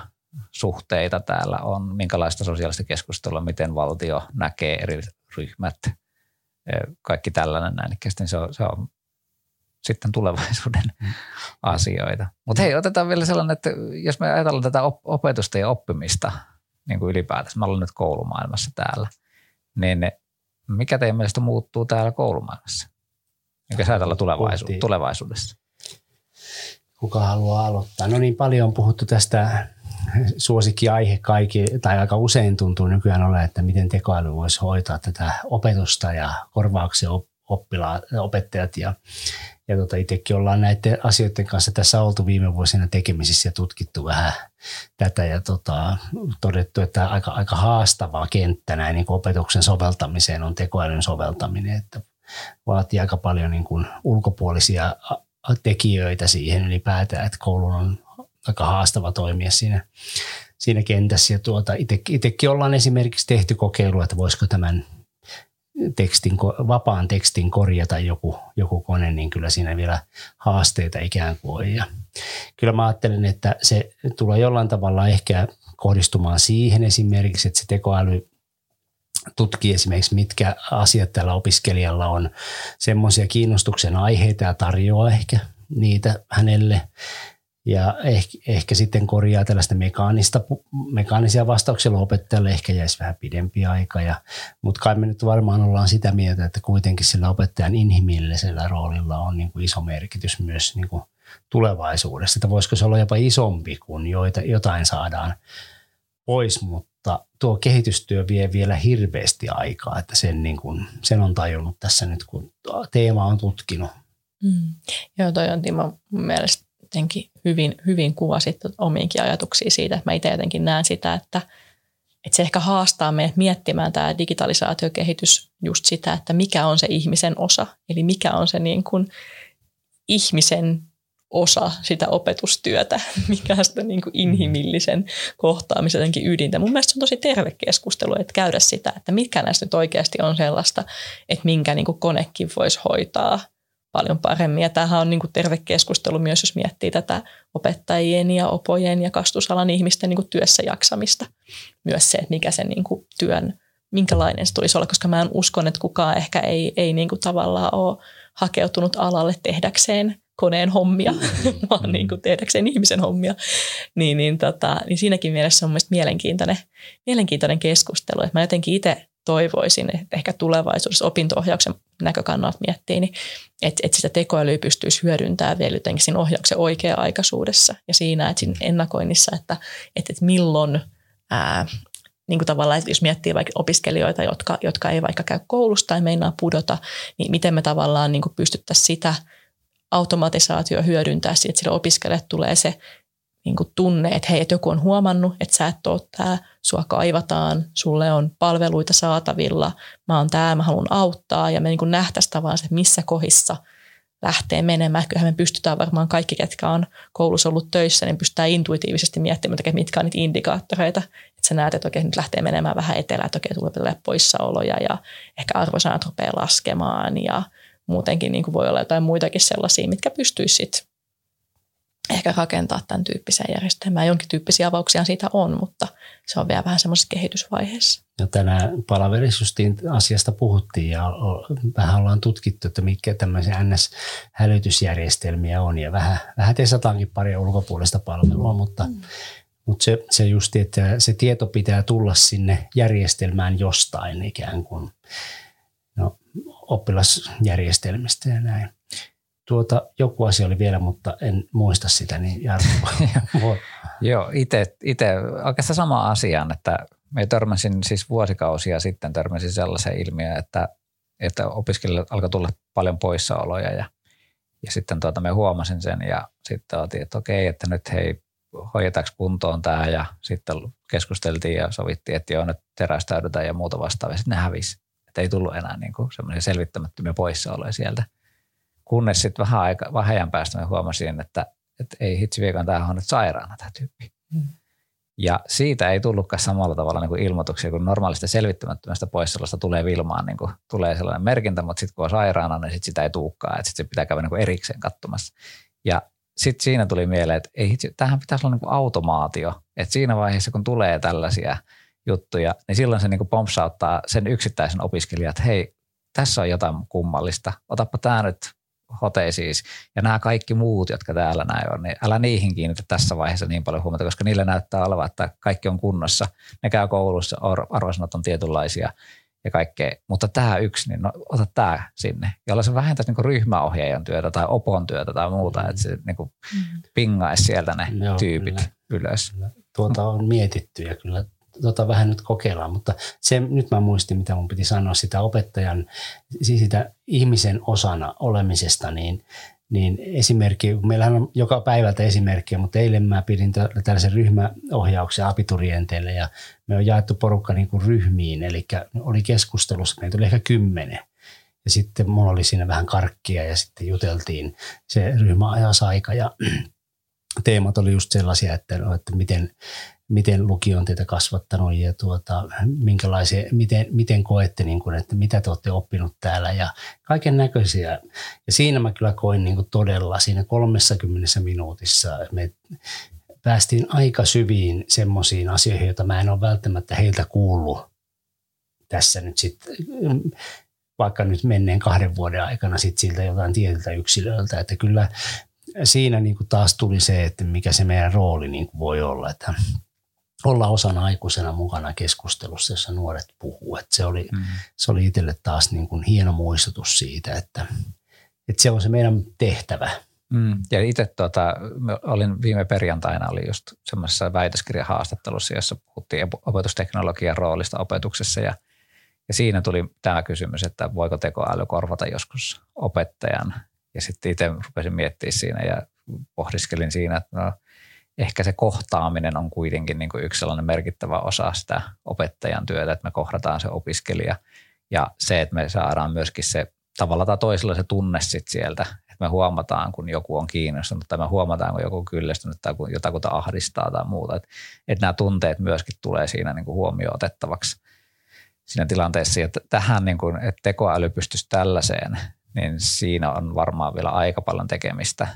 suhteita täällä on, minkälaista sosiaalista keskustelua, miten valtio näkee eri ryhmät, kaikki tällainen näin. Se on, se on sitten tulevaisuuden mm. asioita. Mutta hei, otetaan vielä sellainen, että jos me ajatellaan tätä opetusta ja oppimista niin kuin ylipäätänsä, mä olen nyt koulumaailmassa täällä, niin mikä teidän mielestä muuttuu täällä koulumaailmassa? Mikä sä ajatella tulevaisu- tulevaisuudessa? Kuka haluaa aloittaa? No niin, paljon on puhuttu tästä suosikkiaihe kaikki, tai aika usein tuntuu nykyään ole, että miten tekoäly voisi hoitaa tätä opetusta ja korvauksia oppilaat, opettajat ja, ja tota, itsekin ollaan näiden asioiden kanssa tässä oltu viime vuosina tekemisissä ja tutkittu vähän tätä ja tota, todettu, että aika, aika haastavaa kenttä näin niin opetuksen soveltamiseen on tekoälyn soveltaminen, että vaatii aika paljon niin kuin ulkopuolisia tekijöitä siihen ylipäätään, että koulun on aika haastava toimia siinä, siinä kentässä. Ja tuota, itsekin ollaan esimerkiksi tehty kokeilu, että voisiko tämän tekstin, vapaan tekstin korjata joku, joku kone, niin kyllä siinä vielä haasteita ikään kuin on. Ja kyllä mä ajattelen, että se tulee jollain tavalla ehkä kohdistumaan siihen esimerkiksi, että se tekoäly tutkii esimerkiksi, mitkä asiat tällä opiskelijalla on semmoisia kiinnostuksen aiheita ja tarjoaa ehkä niitä hänelle ja ehkä, ehkä sitten korjaa tällaista mekaanista, mekaanisia vastauksia opettajalle ehkä jäisi vähän pidempi aika. Ja, mutta kai me nyt varmaan ollaan sitä mieltä, että kuitenkin sillä opettajan inhimillisellä roolilla on niin kuin iso merkitys myös niin kuin tulevaisuudessa. Että voisiko se olla jopa isompi, kun joita, jotain saadaan pois, mutta tuo kehitystyö vie vielä hirveästi aikaa, että sen, niin kuin, sen on tajunnut tässä nyt, kun teema on tutkinut. Mm. Joo, toi on Timo mielestä jotenkin hyvin, hyvin kuvasit omiinkin ajatuksia siitä, että mä itse jotenkin näen sitä, että, että se ehkä haastaa meidät miettimään tämä digitalisaatiokehitys just sitä, että mikä on se ihmisen osa, eli mikä on se niin kuin ihmisen osa sitä opetustyötä, mikä on sitä niin kuin inhimillisen kohtaamisen jotenkin ydintä. Mun mielestä se on tosi terve keskustelu, että käydä sitä, että mikä näistä nyt oikeasti on sellaista, että minkä niin kuin konekin voisi hoitaa – paljon paremmin. Ja tämähän on niin kuin terve keskustelu myös, jos miettii tätä opettajien ja opojen ja kastusalan ihmisten niin kuin työssä jaksamista. Myös se, että mikä sen niin kuin työn, minkälainen se tulisi olla, koska mä en uskon, että kukaan ehkä ei, ei niin kuin tavallaan ole hakeutunut alalle tehdäkseen koneen hommia, vaan niin kuin tehdäkseen ihmisen hommia. Niin, niin, tota, niin siinäkin mielessä on mielestäni mielenkiintoinen, mielenkiintoinen keskustelu. Että mä jotenkin itse toivoisin, että ehkä tulevaisuudessa opinto-ohjauksen näkökannalta miettii, niin että, että sitä tekoälyä pystyisi hyödyntämään vielä jotenkin siinä ohjauksen oikea-aikaisuudessa ja siinä, että siinä ennakoinnissa, että, että, että milloin ää, niin kuin tavallaan, että jos miettii vaikka opiskelijoita, jotka, jotka ei vaikka käy koulusta tai meinaa pudota, niin miten me tavallaan niin pystyttäisiin sitä automatisaatio hyödyntää että sille opiskelijalle tulee se niin kuin tunne, että hei, että joku on huomannut, että sä et ole tämä, sua kaivataan, sulle on palveluita saatavilla, mä oon tämä, mä haluan auttaa ja me niin nähtäisiin tavallaan se, missä kohdissa lähtee menemään. Kyllähän me pystytään varmaan kaikki, ketkä on koulussa ollut töissä, niin pystytään intuitiivisesti miettimään, että mitkä on niitä indikaattoreita. Että sä näet, että okei, nyt lähtee menemään vähän etelään, että okei, tulee poissaoloja ja ehkä arvosanat rupeaa laskemaan ja muutenkin niin kuin voi olla jotain muitakin sellaisia, mitkä pystyisi ehkä rakentaa tämän tyyppiseen järjestelmään. Jonkin tyyppisiä avauksia siitä on, mutta se on vielä vähän semmoisessa kehitysvaiheessa. Ja tänään palaverissa asiasta puhuttiin ja vähän ollaan tutkittu, että mitkä tämmöisiä NS-hälytysjärjestelmiä on ja vähän, vähän tesataankin pari ulkopuolista palvelua, mutta, mm. mutta se, se just, että se tieto pitää tulla sinne järjestelmään jostain ikään kuin no, oppilasjärjestelmistä ja näin. Tuota, joku asia oli vielä, mutta en muista sitä, niin Jarmo. Joo, itse oikeastaan sama asiaan, että me törmäsin siis vuosikausia sitten törmäsin sellaiseen ilmiöön, että, että opiskelijoille alkoi tulla paljon poissaoloja ja, ja sitten tuota, me huomasin sen ja sitten otin, että okei, että nyt hei, hoidetaanko kuntoon tämä ja sitten keskusteltiin ja sovittiin, että joo, nyt terästäydytään ja muuta vastaavaa. Sitten ne hävisi, että ei tullut enää niin semmoisia selvittämättömiä poissaoloja sieltä. Kunnes sitten vähän, aika, vähän ajan päästä me huomasin, että, että ei hitsi viekaan, tämähän on nyt sairaana tämä tyyppi. Mm. Ja siitä ei tullutkaan samalla tavalla niin kuin ilmoituksia kuin normaalista selvittämättömästä poissaolosta tulee Vilmaan, niin kuin, tulee sellainen merkintä, mutta sitten kun on sairaana, niin sit sitä ei tulekaan, että sitten se pitää käydä niin kuin erikseen katsomassa. Ja sitten siinä tuli mieleen, että ei, tähän pitäisi olla niin kuin automaatio, että siinä vaiheessa kun tulee tällaisia juttuja, niin silloin se niin kuin pompsauttaa sen yksittäisen opiskelijan, että hei, tässä on jotain kummallista, otappa tämä nyt Hote siis, ja nämä kaikki muut, jotka täällä näin on, niin älä niihin kiinnitä tässä vaiheessa niin paljon huomiota, koska niillä näyttää olevan, että kaikki on kunnossa. Ne käy koulussa, arvosanat on tietynlaisia ja kaikkea. Mutta tämä yksi, niin no, ota tämä sinne, jolla se vähentäisi niin ryhmäohjaajan työtä tai opon työtä tai muuta, mm. että se niin kuin mm. pingaisi sieltä ne Joo, tyypit kyllä. ylös. Kyllä. Tuota on mietitty ja kyllä tota vähän nyt kokeillaan, mutta se, nyt mä muistin, mitä mun piti sanoa sitä opettajan, siis sitä ihmisen osana olemisesta, niin, niin esimerkki, meillähän on joka päivältä esimerkkiä, mutta eilen mä pidin tällaisen ryhmäohjauksen abiturienteille ja me on jaettu porukka niin kuin ryhmiin, eli oli keskustelussa, meitä oli ehkä kymmenen. Ja sitten mulla oli siinä vähän karkkia ja sitten juteltiin se ryhmäajasaika ja teemat oli just sellaisia, että, no, että miten, miten lukio on teitä kasvattanut ja tuota, minkälaisia, miten, miten koette, niin kuin, että mitä te olette oppinut täällä ja kaiken näköisiä. Ja siinä mä kyllä koin niin kuin todella siinä 30 minuutissa me päästiin aika syviin semmoisiin asioihin, joita mä en ole välttämättä heiltä kuullut tässä nyt sitten vaikka nyt menneen kahden vuoden aikana sit siltä jotain tietyltä yksilöltä, että kyllä siinä niin kuin taas tuli se, että mikä se meidän rooli niin kuin voi olla, että olla osana aikuisena mukana keskustelussa, jossa nuoret puhuu. Se, oli, mm. se oli itselle taas niin kuin hieno muistutus siitä, että, että se on se meidän tehtävä. Mm. Ja itse tuota, olin viime perjantaina oli just semmoisessa väitöskirjahaastattelussa, jossa puhuttiin opetusteknologian roolista opetuksessa ja, ja siinä tuli tämä kysymys, että voiko tekoäly korvata joskus opettajan. Ja sitten itse rupesin miettimään siinä ja pohdiskelin siinä, että no, ehkä se kohtaaminen on kuitenkin niin kuin yksi sellainen merkittävä osa sitä opettajan työtä, että me kohdataan se opiskelija ja se, että me saadaan myöskin se tavalla tai toisella se tunne sit sieltä, että me huomataan, kun joku on kiinnostunut tai me huomataan, kun joku on kyllästynyt tai kun jotakuta ahdistaa tai muuta, että, että nämä tunteet myöskin tulee siinä niin kuin huomioon otettavaksi siinä tilanteessa, että tähän niin kuin, että tekoäly pystyisi tällaiseen, niin siinä on varmaan vielä aika paljon tekemistä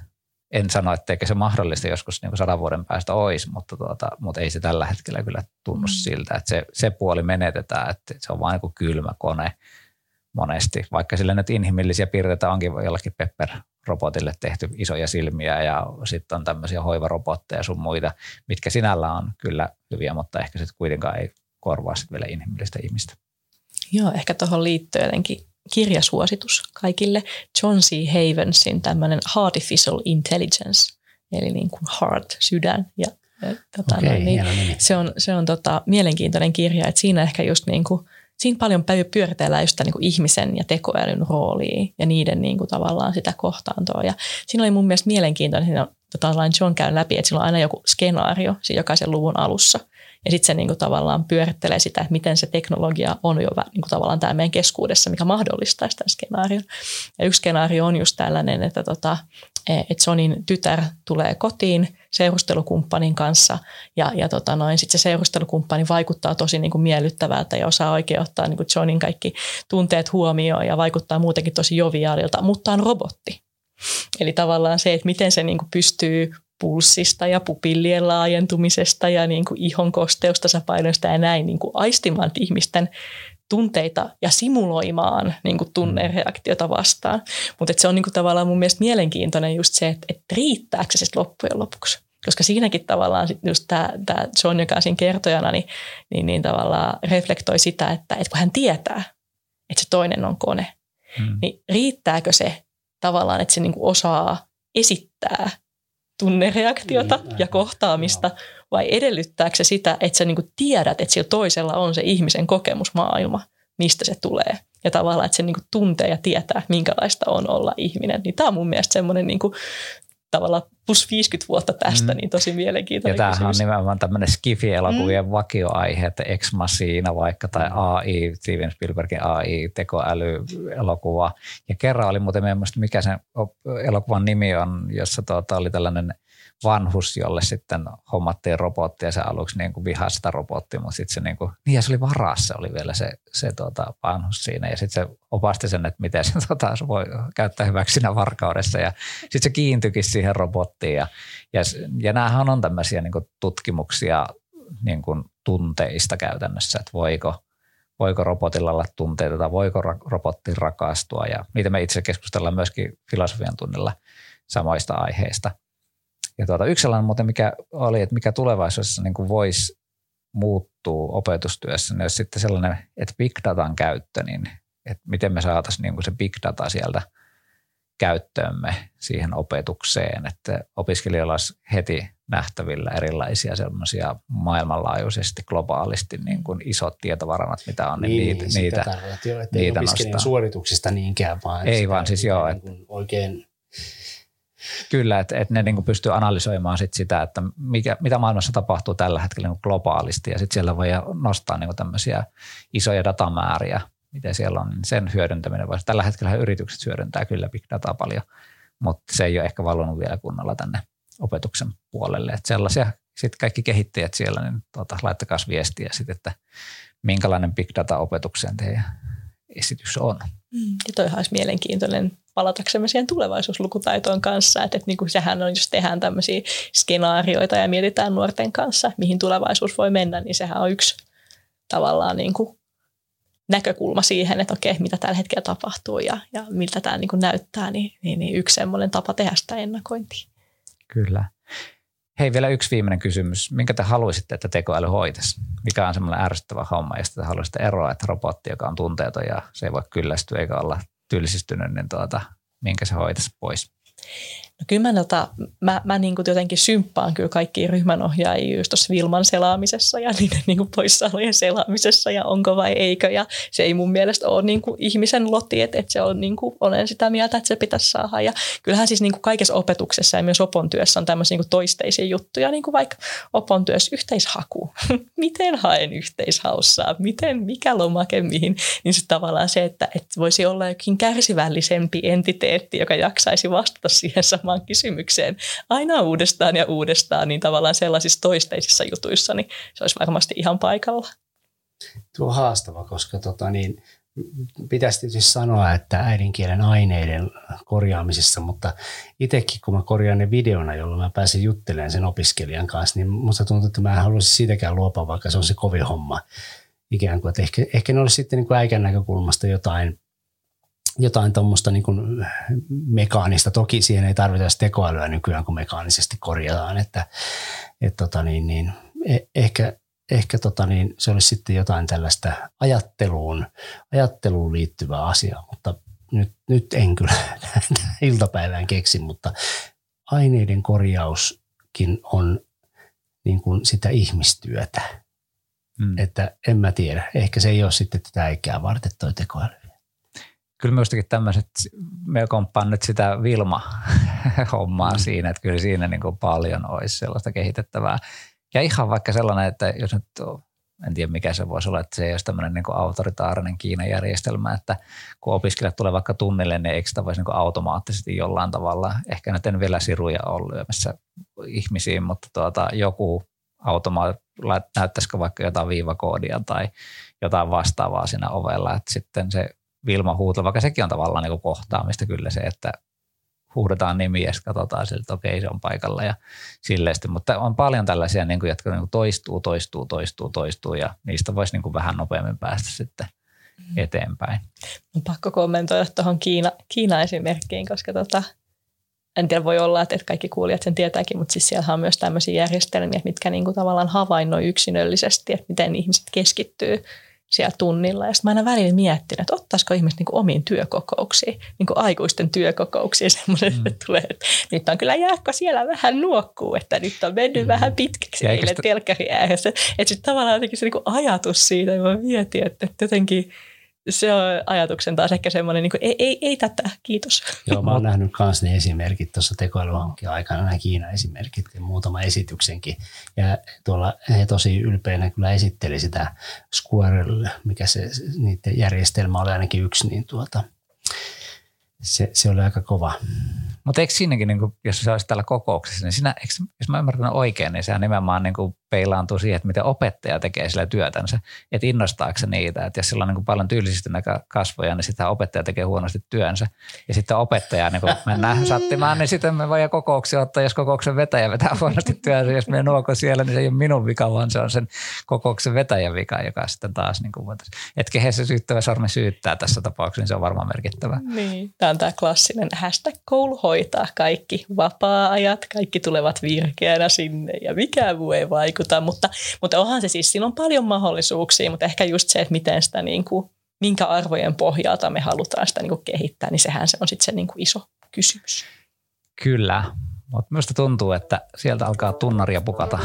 en sano, etteikö se mahdollista joskus niin sadan vuoden päästä olisi, mutta, tuota, mutta ei se tällä hetkellä kyllä tunnu mm. siltä, että se, se puoli menetetään, että se on vain niin kylmä kone monesti, vaikka sille nyt inhimillisiä piirteitä onkin jollakin Pepper-robotille tehty isoja silmiä ja sitten on tämmöisiä hoivarobotteja sun muita, mitkä sinällä on kyllä hyviä, mutta ehkä sitten kuitenkaan ei korvaa sitten vielä inhimillistä ihmistä. Joo, ehkä tuohon liittyy jotenkin kirjasuositus kaikille. John C. Havensin tämmöinen Artificial Intelligence, eli niin kuin heart, sydän. Ja, tota, okay, no, niin, se on, se on tota, mielenkiintoinen kirja, että siinä ehkä just niin kuin, siinä paljon pyöritellään just niin kuin ihmisen ja tekoälyn roolia ja niiden niin kuin tavallaan sitä kohtaantoa. Ja siinä oli mun mielestä mielenkiintoinen, siinä tota, John käy läpi, että sillä on aina joku skenaario siinä jokaisen luvun alussa – ja sitten se niin kuin tavallaan pyörittelee sitä, että miten se teknologia on jo niin kuin tavallaan tämä meidän keskuudessa, mikä mahdollistaisi tämän skenaarion. Ja yksi skenaario on just tällainen, että, tota, että Sonin tytär tulee kotiin seurustelukumppanin kanssa ja, ja tota noin, sitten se seurustelukumppani vaikuttaa tosi niin kuin miellyttävältä ja osaa oikein ottaa niin kuin Johnin kaikki tunteet huomioon ja vaikuttaa muutenkin tosi joviaalilta, mutta on robotti. Eli tavallaan se, että miten se niin kuin pystyy pulssista ja pupillien laajentumisesta ja niin kuin ihon kosteustasapainoista ja näin niin kuin aistimaan ihmisten tunteita ja simuloimaan niin kuin tunnereaktiota vastaan. Mutta se on niin kuin tavallaan mun mielestä mielenkiintoinen just se, että, että riittääkö se sitten loppujen lopuksi. Koska siinäkin tavallaan just tämä, tämä John, joka on siinä kertojana, niin, niin, niin tavallaan reflektoi sitä, että, että kun hän tietää, että se toinen on kone, hmm. niin riittääkö se tavallaan, että se niin kuin osaa esittää tunnereaktiota niin, ja kohtaamista, no. vai edellyttääkö se sitä, että sä niinku tiedät, että sillä toisella on se ihmisen kokemusmaailma, mistä se tulee. Ja tavallaan, että se niinku tuntee ja tietää, minkälaista on olla ihminen. Niin tämä on mun mielestä semmoinen niinku, tavallaan plus 50 vuotta tästä, mm. niin tosi mielenkiintoinen Ja tämähän on nimenomaan tämmöinen Skifi-elokuvien mm. vakioaihe, että Ex Machina vaikka, tai mm. AI, Steven Spielbergin AI, tekoäly-elokuva. Ja kerran oli muuten mielestäni, mikä sen elokuvan nimi on, jossa tuota, oli tällainen vanhus, jolle sitten hommattiin robotti ja se aluksi niin kuin vihasi sitä robottia, mutta sitten se niin kuin, niin ja se oli varassa, oli vielä se, se tuota, vanhus siinä. Ja sitten se opasti sen, että miten se, tuota, voi käyttää hyväksi siinä varkaudessa. Ja sitten se kiintyikin siihen robottiin ja, ja, ja näähän on tämmöisiä niin kuin tutkimuksia niin kuin tunteista käytännössä, että voiko, voiko robotilla olla tunteita tai voiko robotti rakastua. Ja niitä me itse keskustellaan myöskin filosofian tunnilla samoista aiheista – ja tuota, yksi sellainen muuten, mikä oli, että mikä tulevaisuudessa niin kuin voisi muuttuu opetustyössä, niin olisi sitten sellainen, että big datan käyttö, niin että miten me saataisiin niin kuin se big data sieltä käyttöömme siihen opetukseen, että opiskelijoilla olisi heti nähtävillä erilaisia sellaisia maailmanlaajuisesti, globaalisti niin kuin isot tietovarannat, mitä on, niin, niin niitä, niitä, jo, niitä nostaa. suorituksista niinkään, vaan ei vaan siis joo. Niin että, oikein Kyllä, että, että ne niin kuin pystyy analysoimaan sit sitä, että mikä, mitä maailmassa tapahtuu tällä hetkellä niin globaalisti ja sitten siellä voi nostaa niin tämmöisiä isoja datamääriä, mitä siellä on, niin sen hyödyntäminen voisi. Tällä hetkellä yritykset hyödyntää kyllä big dataa paljon, mutta se ei ole ehkä valunut vielä kunnolla tänne opetuksen puolelle. Että sellaisia sitten kaikki kehittäjät siellä, niin tuota, laittakaa viestiä sitten, että minkälainen big data opetukseen teidän esitys on. Mm, ja toihan olisi mielenkiintoinen palataksemme siihen tulevaisuuslukutaitoon kanssa, että, että niin kuin sehän on, jos tehdään tämmöisiä skenaarioita ja mietitään nuorten kanssa, mihin tulevaisuus voi mennä, niin sehän on yksi tavallaan niin kuin näkökulma siihen, että okei, mitä tällä hetkellä tapahtuu ja, ja miltä tämä niin kuin näyttää, niin, niin, niin yksi semmoinen tapa tehdä sitä ennakointia. Kyllä. Hei, vielä yksi viimeinen kysymys. Minkä te haluaisitte, että tekoäly hoitaisi? Mikä on semmoinen ärsyttävä homma, josta te haluaisitte eroa, että robotti, joka on tunteeton ja se ei voi kyllästyä eikä olla tylsistynyt, niin tuota, minkä se hoitaisi pois? No kyllä mä, tota, mä, mä niin kuin jotenkin symppaan kyllä kaikkia ryhmänohjaajia just tuossa Vilman selaamisessa ja niiden niin kuin poissaolojen selaamisessa ja onko vai eikö. Ja se ei mun mielestä ole niin kuin ihmisen loti, että, että se on, niin kuin, olen sitä mieltä, että se pitäisi saada. Ja kyllähän siis niin kuin kaikessa opetuksessa ja myös opon työssä on tämmöisiä niin kuin toisteisia juttuja, niin kuin vaikka opon työssä yhteishaku. Miten haen yhteishaussa? Miten, mikä lomake mihin? Niin se tavallaan se, että, että voisi olla jokin kärsivällisempi entiteetti, joka jaksaisi vastata siihen samaan samaan kysymykseen aina uudestaan ja uudestaan, niin tavallaan sellaisissa toisteisissa jutuissa, niin se olisi varmasti ihan paikalla. Tuo on haastava, koska tota niin, pitäisi tietysti sanoa, että äidinkielen aineiden korjaamisessa, mutta itsekin kun mä korjaan ne videona, jolloin mä pääsen juttelemaan sen opiskelijan kanssa, niin musta tuntuu, että mä en haluaisi siitäkään luopua, vaikka se on se kovin homma. Ikään kuin, että ehkä, ehkä ne olisi sitten niin kuin äikän näkökulmasta jotain jotain tuommoista niin kuin mekaanista. Toki siihen ei tarvita tekoälyä nykyään, kun mekaanisesti korjataan, että et tota niin, niin, e, ehkä, ehkä tota niin, se olisi sitten jotain tällaista ajatteluun, ajatteluun liittyvää asiaa, mutta nyt, nyt en kyllä iltapäivään keksi, mutta aineiden korjauskin on niin kuin sitä ihmistyötä. Hmm. Että en mä tiedä. Ehkä se ei ole sitten tätä ikää varten toi tekoäly kyllä minustakin tämmöiset, me komppaan nyt sitä Vilma-hommaa mm. siinä, että kyllä siinä niin kuin paljon olisi sellaista kehitettävää. Ja ihan vaikka sellainen, että jos nyt, en tiedä mikä se voisi olla, että se ei olisi tämmöinen niin kuin autoritaarinen Kiinan järjestelmä, että kun opiskelijat tulee vaikka tunnille, niin eikö sitä voisi niin kuin automaattisesti jollain tavalla, ehkä nyt en vielä siruja ole lyömässä ihmisiin, mutta tuota, joku automaat, näyttäisikö vaikka jotain viivakoodia tai jotain vastaavaa siinä ovella, että sitten se Vilma huuto, vaikka sekin on tavallaan niin kohtaamista kyllä se, että huudetaan nimiä ja katsotaan siltä, että okei se on paikalla ja silleesti. Mutta on paljon tällaisia, niin kuin, jotka niin kuin toistuu, toistuu, toistuu, toistuu ja niistä voisi niin kuin vähän nopeammin päästä sitten mm. eteenpäin. On pakko kommentoida tuohon Kiina, Kiina-esimerkkiin, koska tota, en tiedä, voi olla, että kaikki kuulijat sen tietääkin, mutta siis siellä on myös tämmöisiä järjestelmiä, mitkä niin kuin tavallaan havainnoi yksinöllisesti, että miten ihmiset keskittyy siellä tunnilla. Ja sitten mä aina välillä miettinyt, että ottaisiko ihmiset niin omiin työkokouksiin, niin aikuisten työkokouksiin semmoinen, mm. että tulee, että nyt on kyllä jääkö siellä vähän nuokkuu, että nyt on mennyt mm. vähän pitkäksi eilen sitä... telkkari ääressä. Että sitten tavallaan jotenkin se niin ajatus siitä, ja mä mietin, että, että jotenkin – se on ajatuksen taas ehkä semmoinen, niin kuin, ei, ei, ei tätä, kiitos. Joo, mä oon nähnyt myös ne esimerkit tuossa tekoälyhankkeen aikana, nämä Kiinan esimerkit ja muutama esityksenkin. Ja tuolla he tosi ylpeänä kyllä esitteli sitä Squirrel, mikä se niiden järjestelmä oli ainakin yksi, niin tuota, se, se oli aika kova. Mutta eikö siinäkin, niin kuin, jos se olisi tällä kokouksessa, niin siinä, eikö, jos mä ymmärrän oikein, niin sehän nimenomaan niin kuin peilaantuu siihen, että miten opettaja tekee sillä työtänsä, että innostaako se niitä, että jos sillä on niin kuin paljon tyylisistä kasvoja, niin sitten opettaja tekee huonosti työnsä, ja sitten opettaja niin kuin mennään sattimaan, niin sitten me voidaan kokouksia ottaa, jos kokouksen vetäjä vetää huonosti työnsä, jos me nuoko siellä, niin se ei ole minun vika, vaan se on sen kokouksen vetäjän vika, joka sitten taas niin kuin että kehen se syyttävä sormi syyttää tässä tapauksessa, niin se on varmaan merkittävä. Niin, tämä on tämä klassinen hashtag koulu hoitaa kaikki vapaa-ajat, kaikki tulevat virkeänä sinne ja mikään muu ei vaikuta, mutta, mutta onhan se siis, siinä on paljon mahdollisuuksia, mutta ehkä just se, että miten sitä niin kuin, minkä arvojen pohjalta me halutaan sitä niin kuin kehittää, niin sehän se on sitten se niin kuin iso kysymys. Kyllä, mutta minusta tuntuu, että sieltä alkaa tunnaria pukata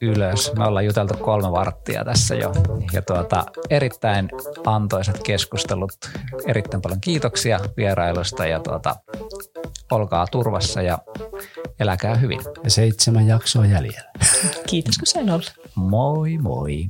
ylös. Me ollaan juteltu kolme varttia tässä jo. Ja tuota, erittäin antoisat keskustelut. Erittäin paljon kiitoksia vierailusta ja tuota, olkaa turvassa ja eläkää hyvin. Ja seitsemän jaksoa jäljellä. Kiitos kun sain olla. Moi moi.